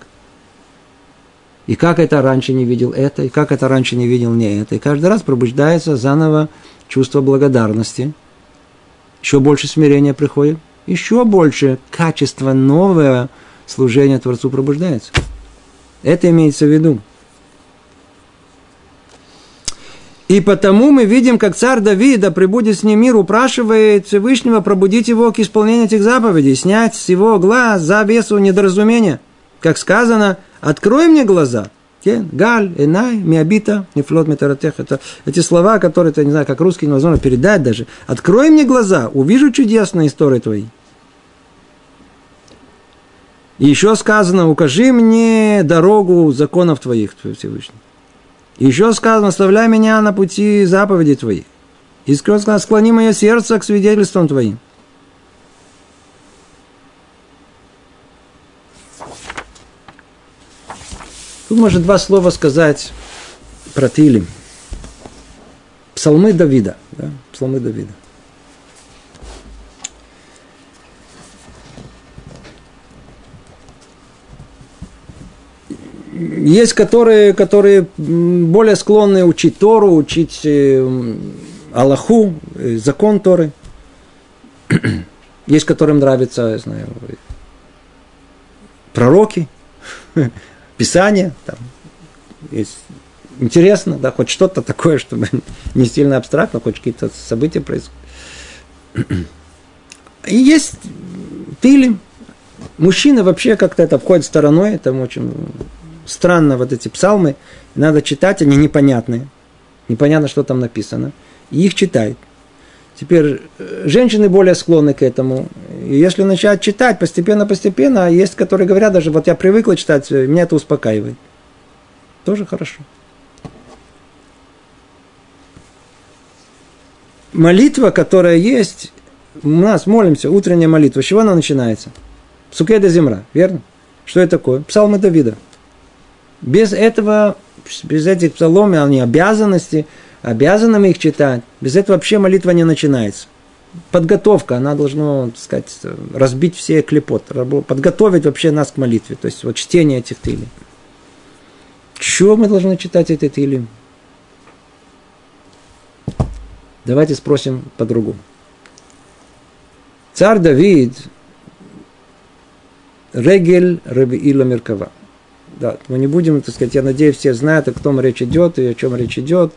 И как это раньше не видел это, и как это раньше не видел не это. И каждый раз пробуждается заново чувство благодарности. Еще больше смирения приходит еще больше качество нового служения Творцу пробуждается. Это имеется в виду. И потому мы видим, как царь Давида, прибудет с ним мир, упрашивает Всевышнего пробудить его к исполнению этих заповедей, снять с его глаз завесу недоразумения. Как сказано, открой мне глаза, Галь, Энай, Миабита, Нефлот, Метаратех. Это эти слова, которые, я не знаю, как русский невозможно передать даже. Открой мне глаза, увижу чудесные истории твои. И еще сказано, укажи мне дорогу законов твоих, Всевышний. Еще сказано, оставляй меня на пути заповедей твоих. И сказано, склони мое сердце к свидетельствам твоим. Тут можно два слова сказать про Тилим. Псалмы Давида. Да? Псалмы Давида. Есть которые, которые более склонны учить Тору, учить э, Аллаху, э, закон Торы. Есть, которым нравятся, я знаю, пророки, Писание. Там, есть интересно, да, хоть что-то такое, чтобы не сильно абстрактно, хоть какие-то события происходят. И есть тыли. Мужчины вообще как-то это обходят стороной, это очень странно, вот эти псалмы, надо читать, они непонятные. Непонятно, что там написано. И их читают. Теперь э, женщины более склонны к этому. И если начать читать постепенно-постепенно, а есть, которые говорят даже, вот я привыкла читать, меня это успокаивает. Тоже хорошо. Молитва, которая есть, у нас молимся, утренняя молитва, с чего она начинается? Сукеда земра, верно? Что это такое? Псалмы Давида. Без этого, без этих псалом, они обязанности, обязаны их читать. Без этого вообще молитва не начинается. Подготовка, она должна, так сказать, разбить все клепот, подготовить вообще нас к молитве. То есть вот чтение этих тыли. Чего мы должны читать эти тыли? Давайте спросим по-другому. Царь Давид, Регель Рабиила Меркава. Да, мы не будем, так сказать, я надеюсь, все знают, о ком речь идет и о чем речь идет.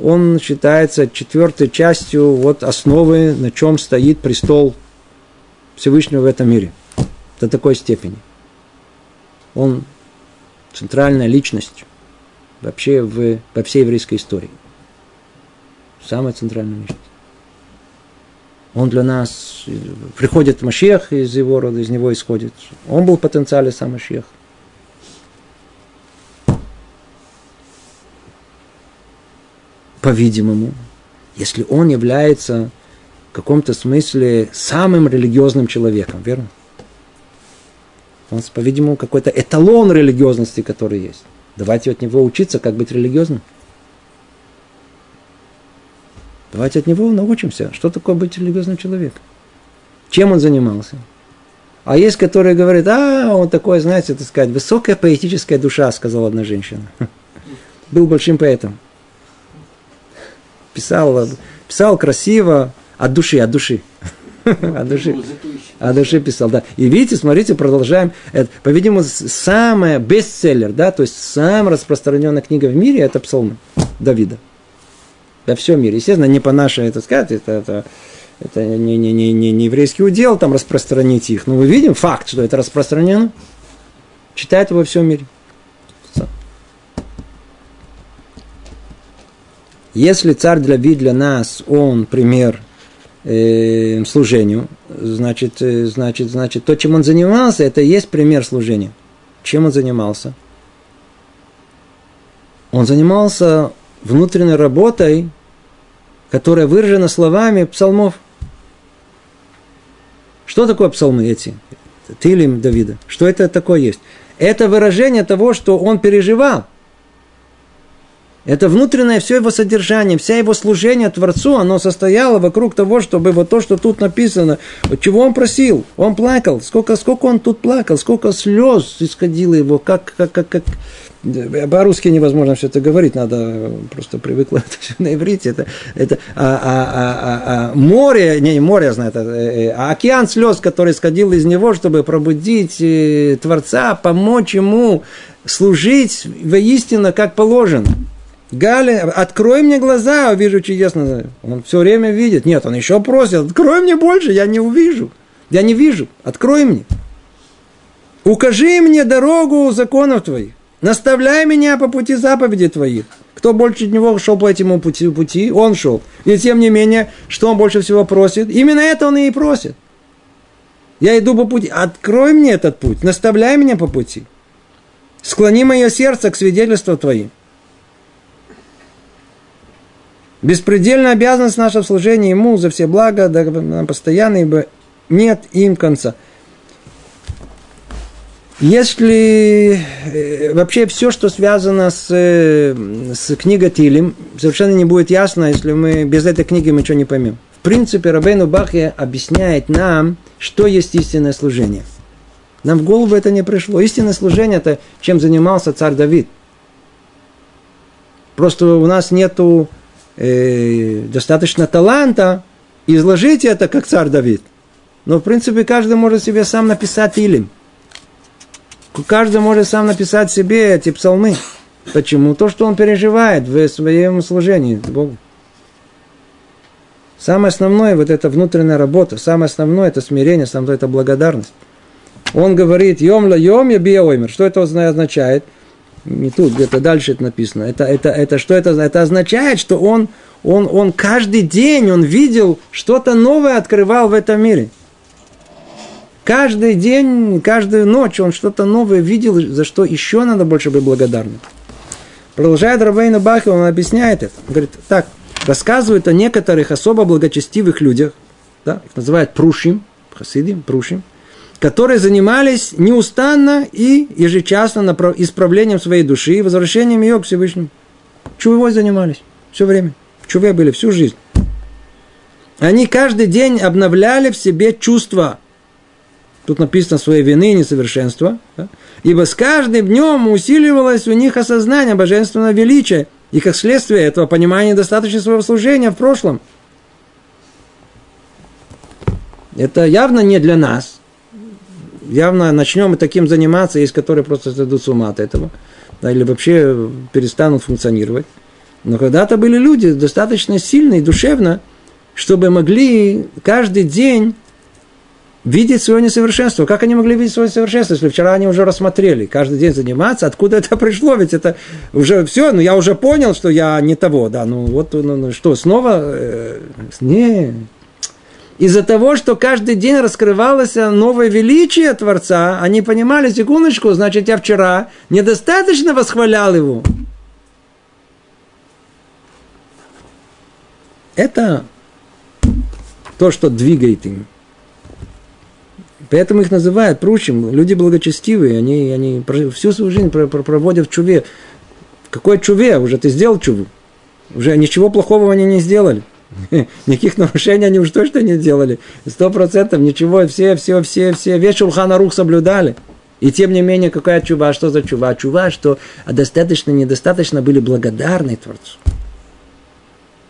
Он считается четвертой частью вот основы, на чем стоит престол Всевышнего в этом мире. До такой степени. Он центральная личность вообще в, во всей еврейской истории. Самая центральная личность. Он для нас, приходит Машех из его рода, из него исходит. Он был в потенциале сам Машех. По-видимому, если он является в каком-то смысле самым религиозным человеком, верно? Он, по-видимому, какой-то эталон религиозности, который есть. Давайте от него учиться, как быть религиозным. Давайте от него научимся, что такое быть религиозным человеком. Чем он занимался. А есть, которые говорят, а, он такой, знаете, так сказать, высокая поэтическая душа, сказала одна женщина. Был большим поэтом писал, писал красиво, от души, от души. От души. От души писал, да. И видите, смотрите, продолжаем. Это, по-видимому, самая бестселлер, да, то есть самая распространенная книга в мире, это псалмы Давида. Во всем мире. Естественно, не по нашей, это сказать, это, это, это не, не, не, не, не еврейский удел там распространить их. Но мы видим факт, что это распространено. Читают во всем мире. Если царь для вид для нас, он пример э, служению, значит, э, значит, значит, то, чем он занимался, это и есть пример служения. Чем он занимался? Он занимался внутренней работой, которая выражена словами псалмов. Что такое псалмы эти? Тилим Давида. Что это такое есть? Это выражение того, что он переживал – это внутреннее все его содержание, вся его служение Творцу, оно состояло вокруг того, чтобы вот то, что тут написано, чего он просил. Он плакал, сколько, сколько он тут плакал, сколько слез исходило его, как, как, как, как... По-русски невозможно все это говорить, надо просто привыкла это все на иврите. Это, это а, а, а, а, а, море, не, море, я знаю, это, э, э, а океан слез, который исходил из него, чтобы пробудить э, Творца, помочь ему служить воистину как положено. Галя, открой мне глаза, увижу чудесно. Он все время видит. Нет, он еще просит, открой мне больше, я не увижу. Я не вижу, открой мне. Укажи мне дорогу законов твоих. Наставляй меня по пути заповедей твоих. Кто больше него шел по этому пути, пути, он шел. И тем не менее, что он больше всего просит? Именно это он и просит. Я иду по пути. Открой мне этот путь, наставляй меня по пути. Склони мое сердце к свидетельству твоим. Беспредельная обязанность нашего служения Ему за все блага, да, постоянно, ибо нет им конца. Если э, вообще все, что связано с, э, с книгой Тилим, совершенно не будет ясно, если мы без этой книги мы ничего не поймем. В принципе, Рабейну Бахе объясняет нам, что есть истинное служение. Нам в голову это не пришло. Истинное служение – это чем занимался царь Давид. Просто у нас нету э, достаточно таланта изложить это, как царь Давид. Но, в принципе, каждый может себе сам написать илим. Каждый может сам написать себе эти псалмы. Почему? То, что он переживает в своем служении Богу. Самое основное вот это внутренняя работа, самое основное это смирение, самое основное это благодарность. Он говорит, йом ла йом я биомер. Что это означает? Не тут, где-то дальше это написано. Это, это, это что это? Это означает, что он, он, он каждый день он видел что-то новое открывал в этом мире. Каждый день, каждую ночь он что-то новое видел, за что еще надо больше быть благодарным. Продолжает Равейна Бахи, он объясняет это. Он говорит, так, рассказывает о некоторых особо благочестивых людях, да, их называют прушим, хасидим, прушим, которые занимались неустанно и ежечасно исправлением своей души и возвращением ее к Всевышнему. Чувой занимались все время. В чуве были всю жизнь. Они каждый день обновляли в себе чувства Тут написано своей вины и несовершенства. Да? Ибо с каждым днем усиливалось у них осознание божественного величия, и как следствие этого понимания недостаточно своего служения в прошлом. Это явно не для нас. Явно начнем мы таким заниматься, есть которые просто сойдут с ума от этого. Да, или вообще перестанут функционировать. Но когда-то были люди достаточно сильные, душевно, чтобы могли каждый день видеть свое несовершенство. Как они могли видеть свое несовершенство, если вчера они уже рассмотрели, каждый день заниматься, откуда это пришло, ведь это уже все, ну я уже понял, что я не того, да, ну вот, ну, ну что, снова, э, не, из-за того, что каждый день раскрывалось новое величие Творца, они понимали, секундочку, значит, я вчера недостаточно восхвалял его. Это то, что двигает им. Поэтому их называют прочим. Люди благочестивые, они, они всю свою жизнь проводят в чуве. Какой чуве? Уже ты сделал чуву. Уже ничего плохого они не сделали. Никаких нарушений они уж точно не делали. Сто процентов ничего, все, все, все, все, весь Шулхана Рух соблюдали. И тем не менее, какая чува? Что за чува? Чува, что достаточно, недостаточно были благодарны Творцу.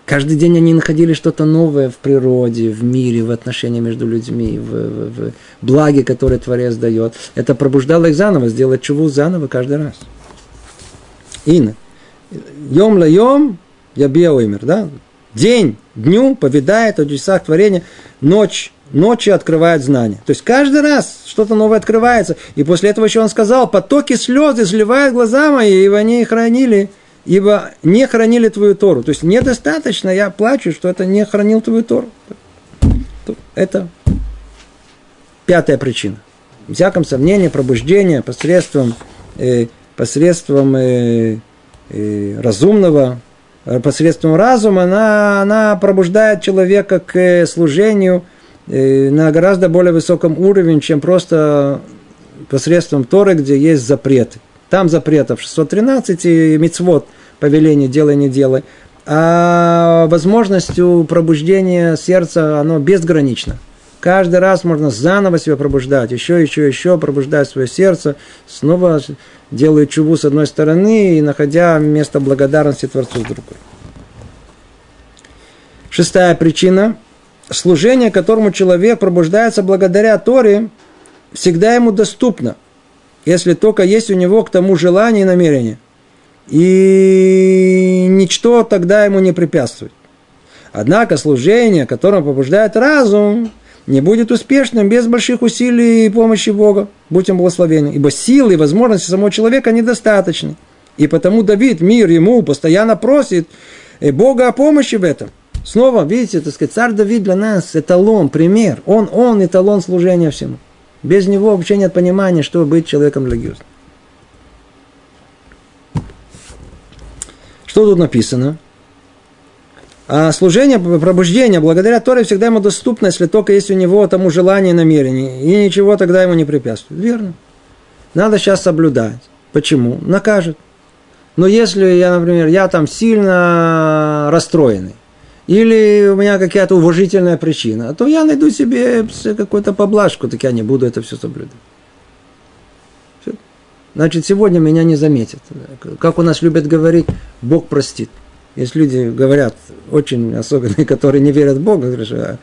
Каждый день они находили что-то новое в природе, в мире, в отношениях между людьми, в, в, в благе, которое Творец дает. Это пробуждало их заново, сделать чуву заново каждый раз. Ин. Йом ла йом, я биоимер, да? День дню повидает о чудесах творения, ночь ночью открывает знания. То есть каждый раз что-то новое открывается. И после этого еще он сказал, потоки слез изливают глаза мои, и они хранили ибо не хранили твою Тору. То есть недостаточно, я плачу, что это не хранил твою Тору. Это пятая причина. В всяком сомнении, пробуждение посредством, э, посредством э, э, разумного, посредством разума, она, она пробуждает человека к э, служению э, на гораздо более высоком уровне, чем просто посредством Торы, где есть запреты. Там запретов 613 и мицвод, повеление делай, не делай. А возможностью пробуждения сердца, оно безгранично. Каждый раз можно заново себя пробуждать, еще, еще, еще пробуждать свое сердце, снова делая чуву с одной стороны и находя место благодарности Творцу с другой. Шестая причина. Служение, которому человек пробуждается благодаря Торе, всегда ему доступно – если только есть у него к тому желание и намерение. И ничто тогда ему не препятствует. Однако служение, которым побуждает разум, не будет успешным без больших усилий и помощи Бога, будь он благословенен. Ибо силы и возможности самого человека недостаточны. И потому Давид, мир ему, постоянно просит э, Бога о помощи в этом. Снова, видите, так сказать, царь Давид для нас эталон, пример. Он, он эталон служения всему. Без него вообще нет понимания, что быть человеком религиозным. Что тут написано? А служение, пробуждение, благодаря Торе всегда ему доступно, если только есть у него тому желание и намерение. И ничего тогда ему не препятствует. Верно. Надо сейчас соблюдать. Почему? Накажет. Но если я, например, я там сильно расстроенный, или у меня какая-то уважительная причина, то я найду себе какую-то поблажку, так я не буду это все соблюдать. Значит, сегодня меня не заметят. Как у нас любят говорить, Бог простит. Есть люди, говорят, очень особенные, которые не верят в Бога, а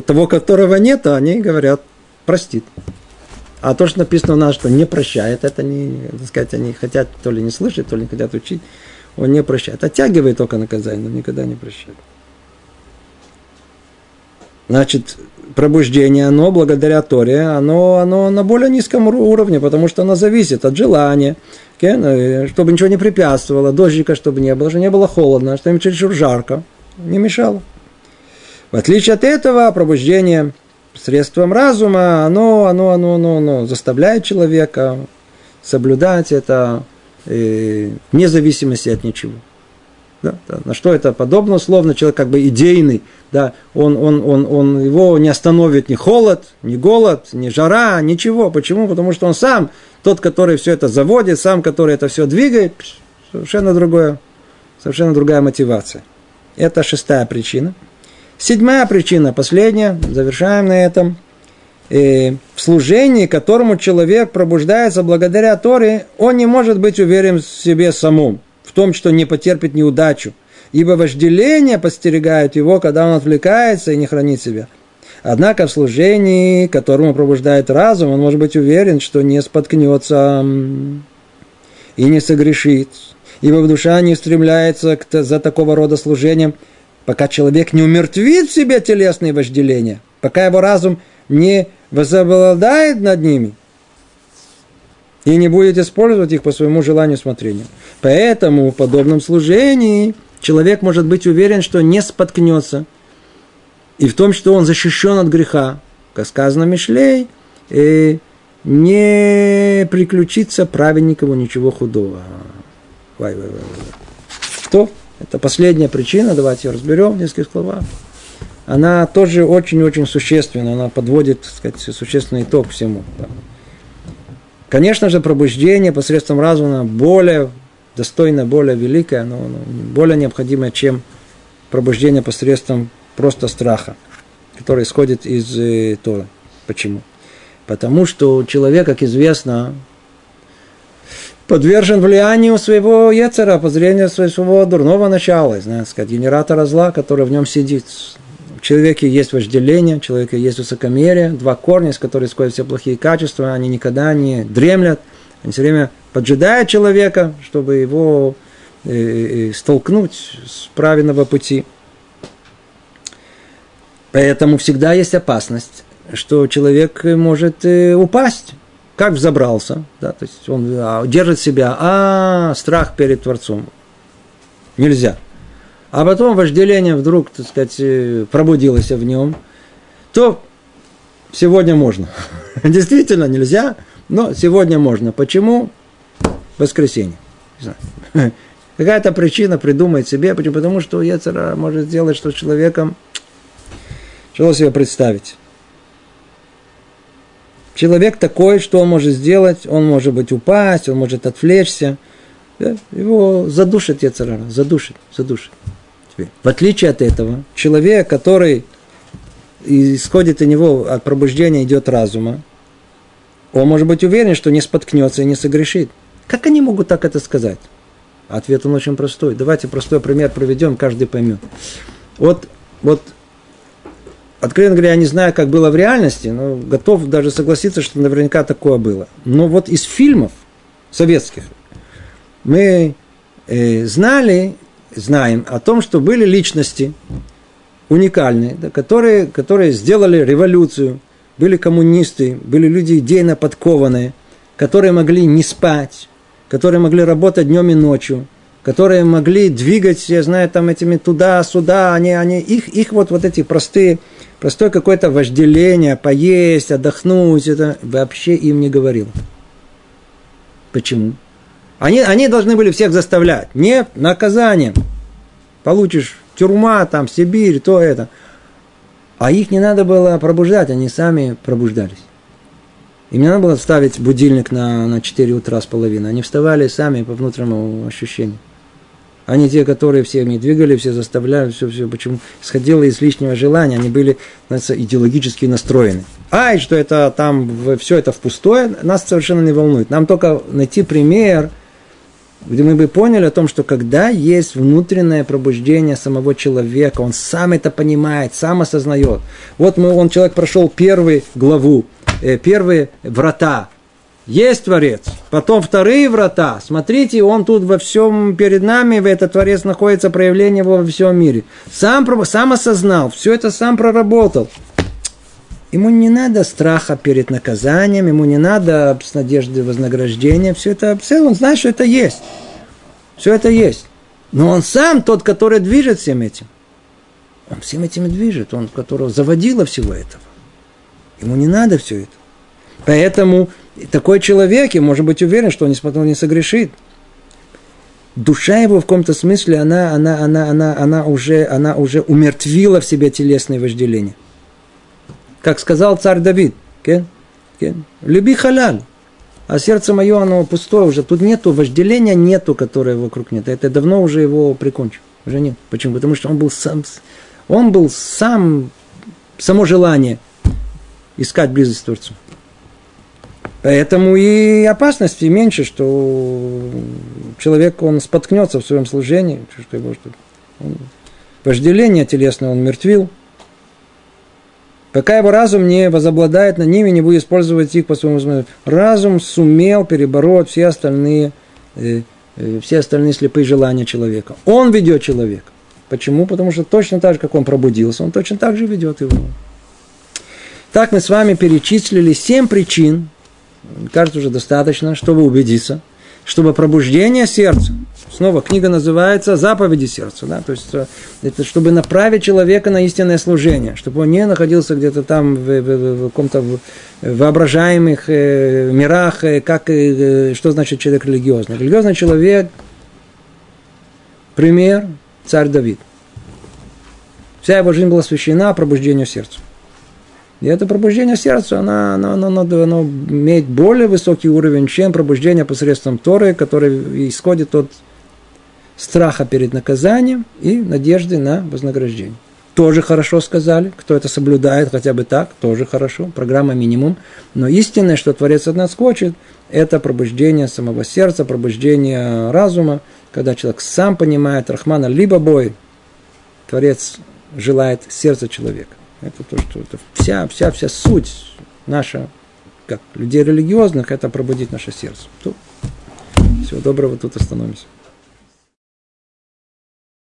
того, которого нет, они говорят, простит. А то, что написано у нас, что не прощает, это не, так сказать, они хотят то ли не слышать, то ли не хотят учить, он не прощает. Оттягивает только наказание, но никогда не прощает. Значит, пробуждение, оно благодаря Торе, оно, оно на более низком уровне, потому что оно зависит от желания, э, чтобы ничего не препятствовало, дождика чтобы не было, чтобы не было холодно, чтобы чересчур жарко, не мешало. В отличие от этого, пробуждение средством разума, оно, оно, оно, оно, оно заставляет человека соблюдать это э, вне зависимости от ничего. Да, да. На что это подобно? Условно, человек как бы идейный, да, он, он, он, он, его не остановит ни холод, ни голод, ни жара, ничего. Почему? Потому что он сам, тот, который все это заводит, сам, который это все двигает, совершенно другое, совершенно другая мотивация. Это шестая причина. Седьмая причина, последняя, завершаем на этом. И в служении, которому человек пробуждается благодаря Торе, он не может быть уверен в себе самому том, что не потерпит неудачу, ибо вожделение подстерегает его, когда он отвлекается и не хранит себя. Однако в служении, которому пробуждает разум, он может быть уверен, что не споткнется и не согрешит, ибо в душа не стремляется к, за такого рода служением, пока человек не умертвит в себе телесные вожделения, пока его разум не возобладает над ними – и не будет использовать их по своему желанию смотрения. Поэтому в подобном служении человек может быть уверен, что не споткнется, и в том, что он защищен от греха, как сказано Мишлей, и не приключится праведникову ничего худого. Вай, вай, вай, вай. Это последняя причина, давайте ее разберем в нескольких словах. Она тоже очень-очень существенна, она подводит, так сказать, существенный итог всему. Конечно же, пробуждение посредством разума более достойное, более великое, но более необходимое, чем пробуждение посредством просто страха, который исходит из э, Торы. Почему? Потому что человек, как известно, подвержен влиянию своего яцера, позрения своего дурного начала, знаете, сказать, генератора зла, который в нем сидит человеке есть вожделение, в человеке есть высокомерие, два корня, из которых исходят все плохие качества, они никогда не дремлят, они все время поджидают человека, чтобы его э, э, столкнуть с правильного пути. Поэтому всегда есть опасность, что человек может э, упасть. Как взобрался, да, то есть он а, держит себя, а страх перед Творцом. Нельзя а потом вожделение вдруг, так сказать, э, пробудилось в нем, то сегодня можно. Действительно нельзя, но сегодня можно. Почему? Воскресенье. Какая-то причина придумать себе, почему? Потому что Ецера может сделать, что с человеком, что себе представить. Человек такой, что он может сделать, он может быть упасть, он может отвлечься, да? его задушит Ецера, задушит, задушит. Теперь, в отличие от этого, человек, который исходит у него от пробуждения идет разума, он может быть уверен, что не споткнется и не согрешит. Как они могут так это сказать? Ответ он очень простой. Давайте простой пример проведем, каждый поймет. Вот, вот, откровенно говоря, я не знаю, как было в реальности, но готов даже согласиться, что наверняка такое было. Но вот из фильмов советских мы э, знали знаем о том, что были личности уникальные, да, которые, которые сделали революцию, были коммунисты, были люди идейно подкованные, которые могли не спать, которые могли работать днем и ночью, которые могли двигать, я знаю, там этими туда-сюда, они, они, их, их вот, вот эти простые, простое какое-то вожделение, поесть, отдохнуть, это вообще им не говорил. Почему? Они, они должны были всех заставлять. Нет, наказанием. Получишь тюрьма, там, Сибирь, то это. А их не надо было пробуждать, они сами пробуждались. Им не надо было ставить будильник на, на 4 утра с половиной. Они вставали сами по внутреннему ощущению. Они те, которые все всеми двигали, все заставляли, все, все. Почему? Исходило из лишнего желания, они были знаете, идеологически настроены. Ай, что это там, все это впустое, нас совершенно не волнует. Нам только найти пример, где мы бы поняли о том, что когда есть внутреннее пробуждение самого человека, он сам это понимает, сам осознает. Вот мы, он, человек прошел первую главу, э, первые врата, есть Творец. Потом вторые врата. Смотрите, он тут во всем перед нами, в этот Творец находится проявление его во всем мире. Сам, сам осознал, все это сам проработал. Ему не надо страха перед наказанием, ему не надо с надеждой вознаграждения. Все это, все, он знает, что это есть. Все это есть. Но он сам тот, который движет всем этим. Он всем этим и движет, он, которого заводило всего этого. Ему не надо все это. Поэтому такой человек, и может быть уверен, что он не, не согрешит. Душа его в каком-то смысле, она, она, она, она, она, уже, она уже умертвила в себе телесные вожделения. Как сказал царь Давид, люби халяль, а сердце мое, оно пустое уже. Тут нету вожделения, нету, которое вокруг нет. Это давно уже его прикончил. Уже нет. Почему? Потому что он был сам, он был сам, само желание искать близость с Творцом. Поэтому и опасности меньше, что человек, он споткнется в своем служении, что его, что он, вожделение телесное он мертвил, пока его разум не возобладает над ними, не будет использовать их по своему возможности. Разум сумел перебороть все остальные, э, э, все остальные слепые желания человека. Он ведет человека. Почему? Потому что точно так же, как он пробудился, он точно так же ведет его. Так мы с вами перечислили семь причин, кажется, уже достаточно, чтобы убедиться, чтобы пробуждение сердца, снова книга называется «Заповеди сердца», да, то есть э, это чтобы направить человека на истинное служение, чтобы он не находился где-то там в, в, в каком-то воображаемых э, мирах, э, как, э, что значит человек религиозный. Религиозный человек, пример, царь Давид. Вся его жизнь была освящена пробуждению сердца. И это пробуждение сердца, оно, оно, оно, оно, оно имеет более высокий уровень, чем пробуждение посредством Торы, который исходит от страха перед наказанием и надежды на вознаграждение. Тоже хорошо сказали, кто это соблюдает хотя бы так, тоже хорошо, программа минимум. Но истинное, что Творец от нас хочет, это пробуждение самого сердца, пробуждение разума, когда человек сам понимает Рахмана, либо бой, Творец желает сердца человека. Это то, что это вся, вся, вся суть наша, как людей религиозных, это пробудить наше сердце. Всего доброго, тут остановимся.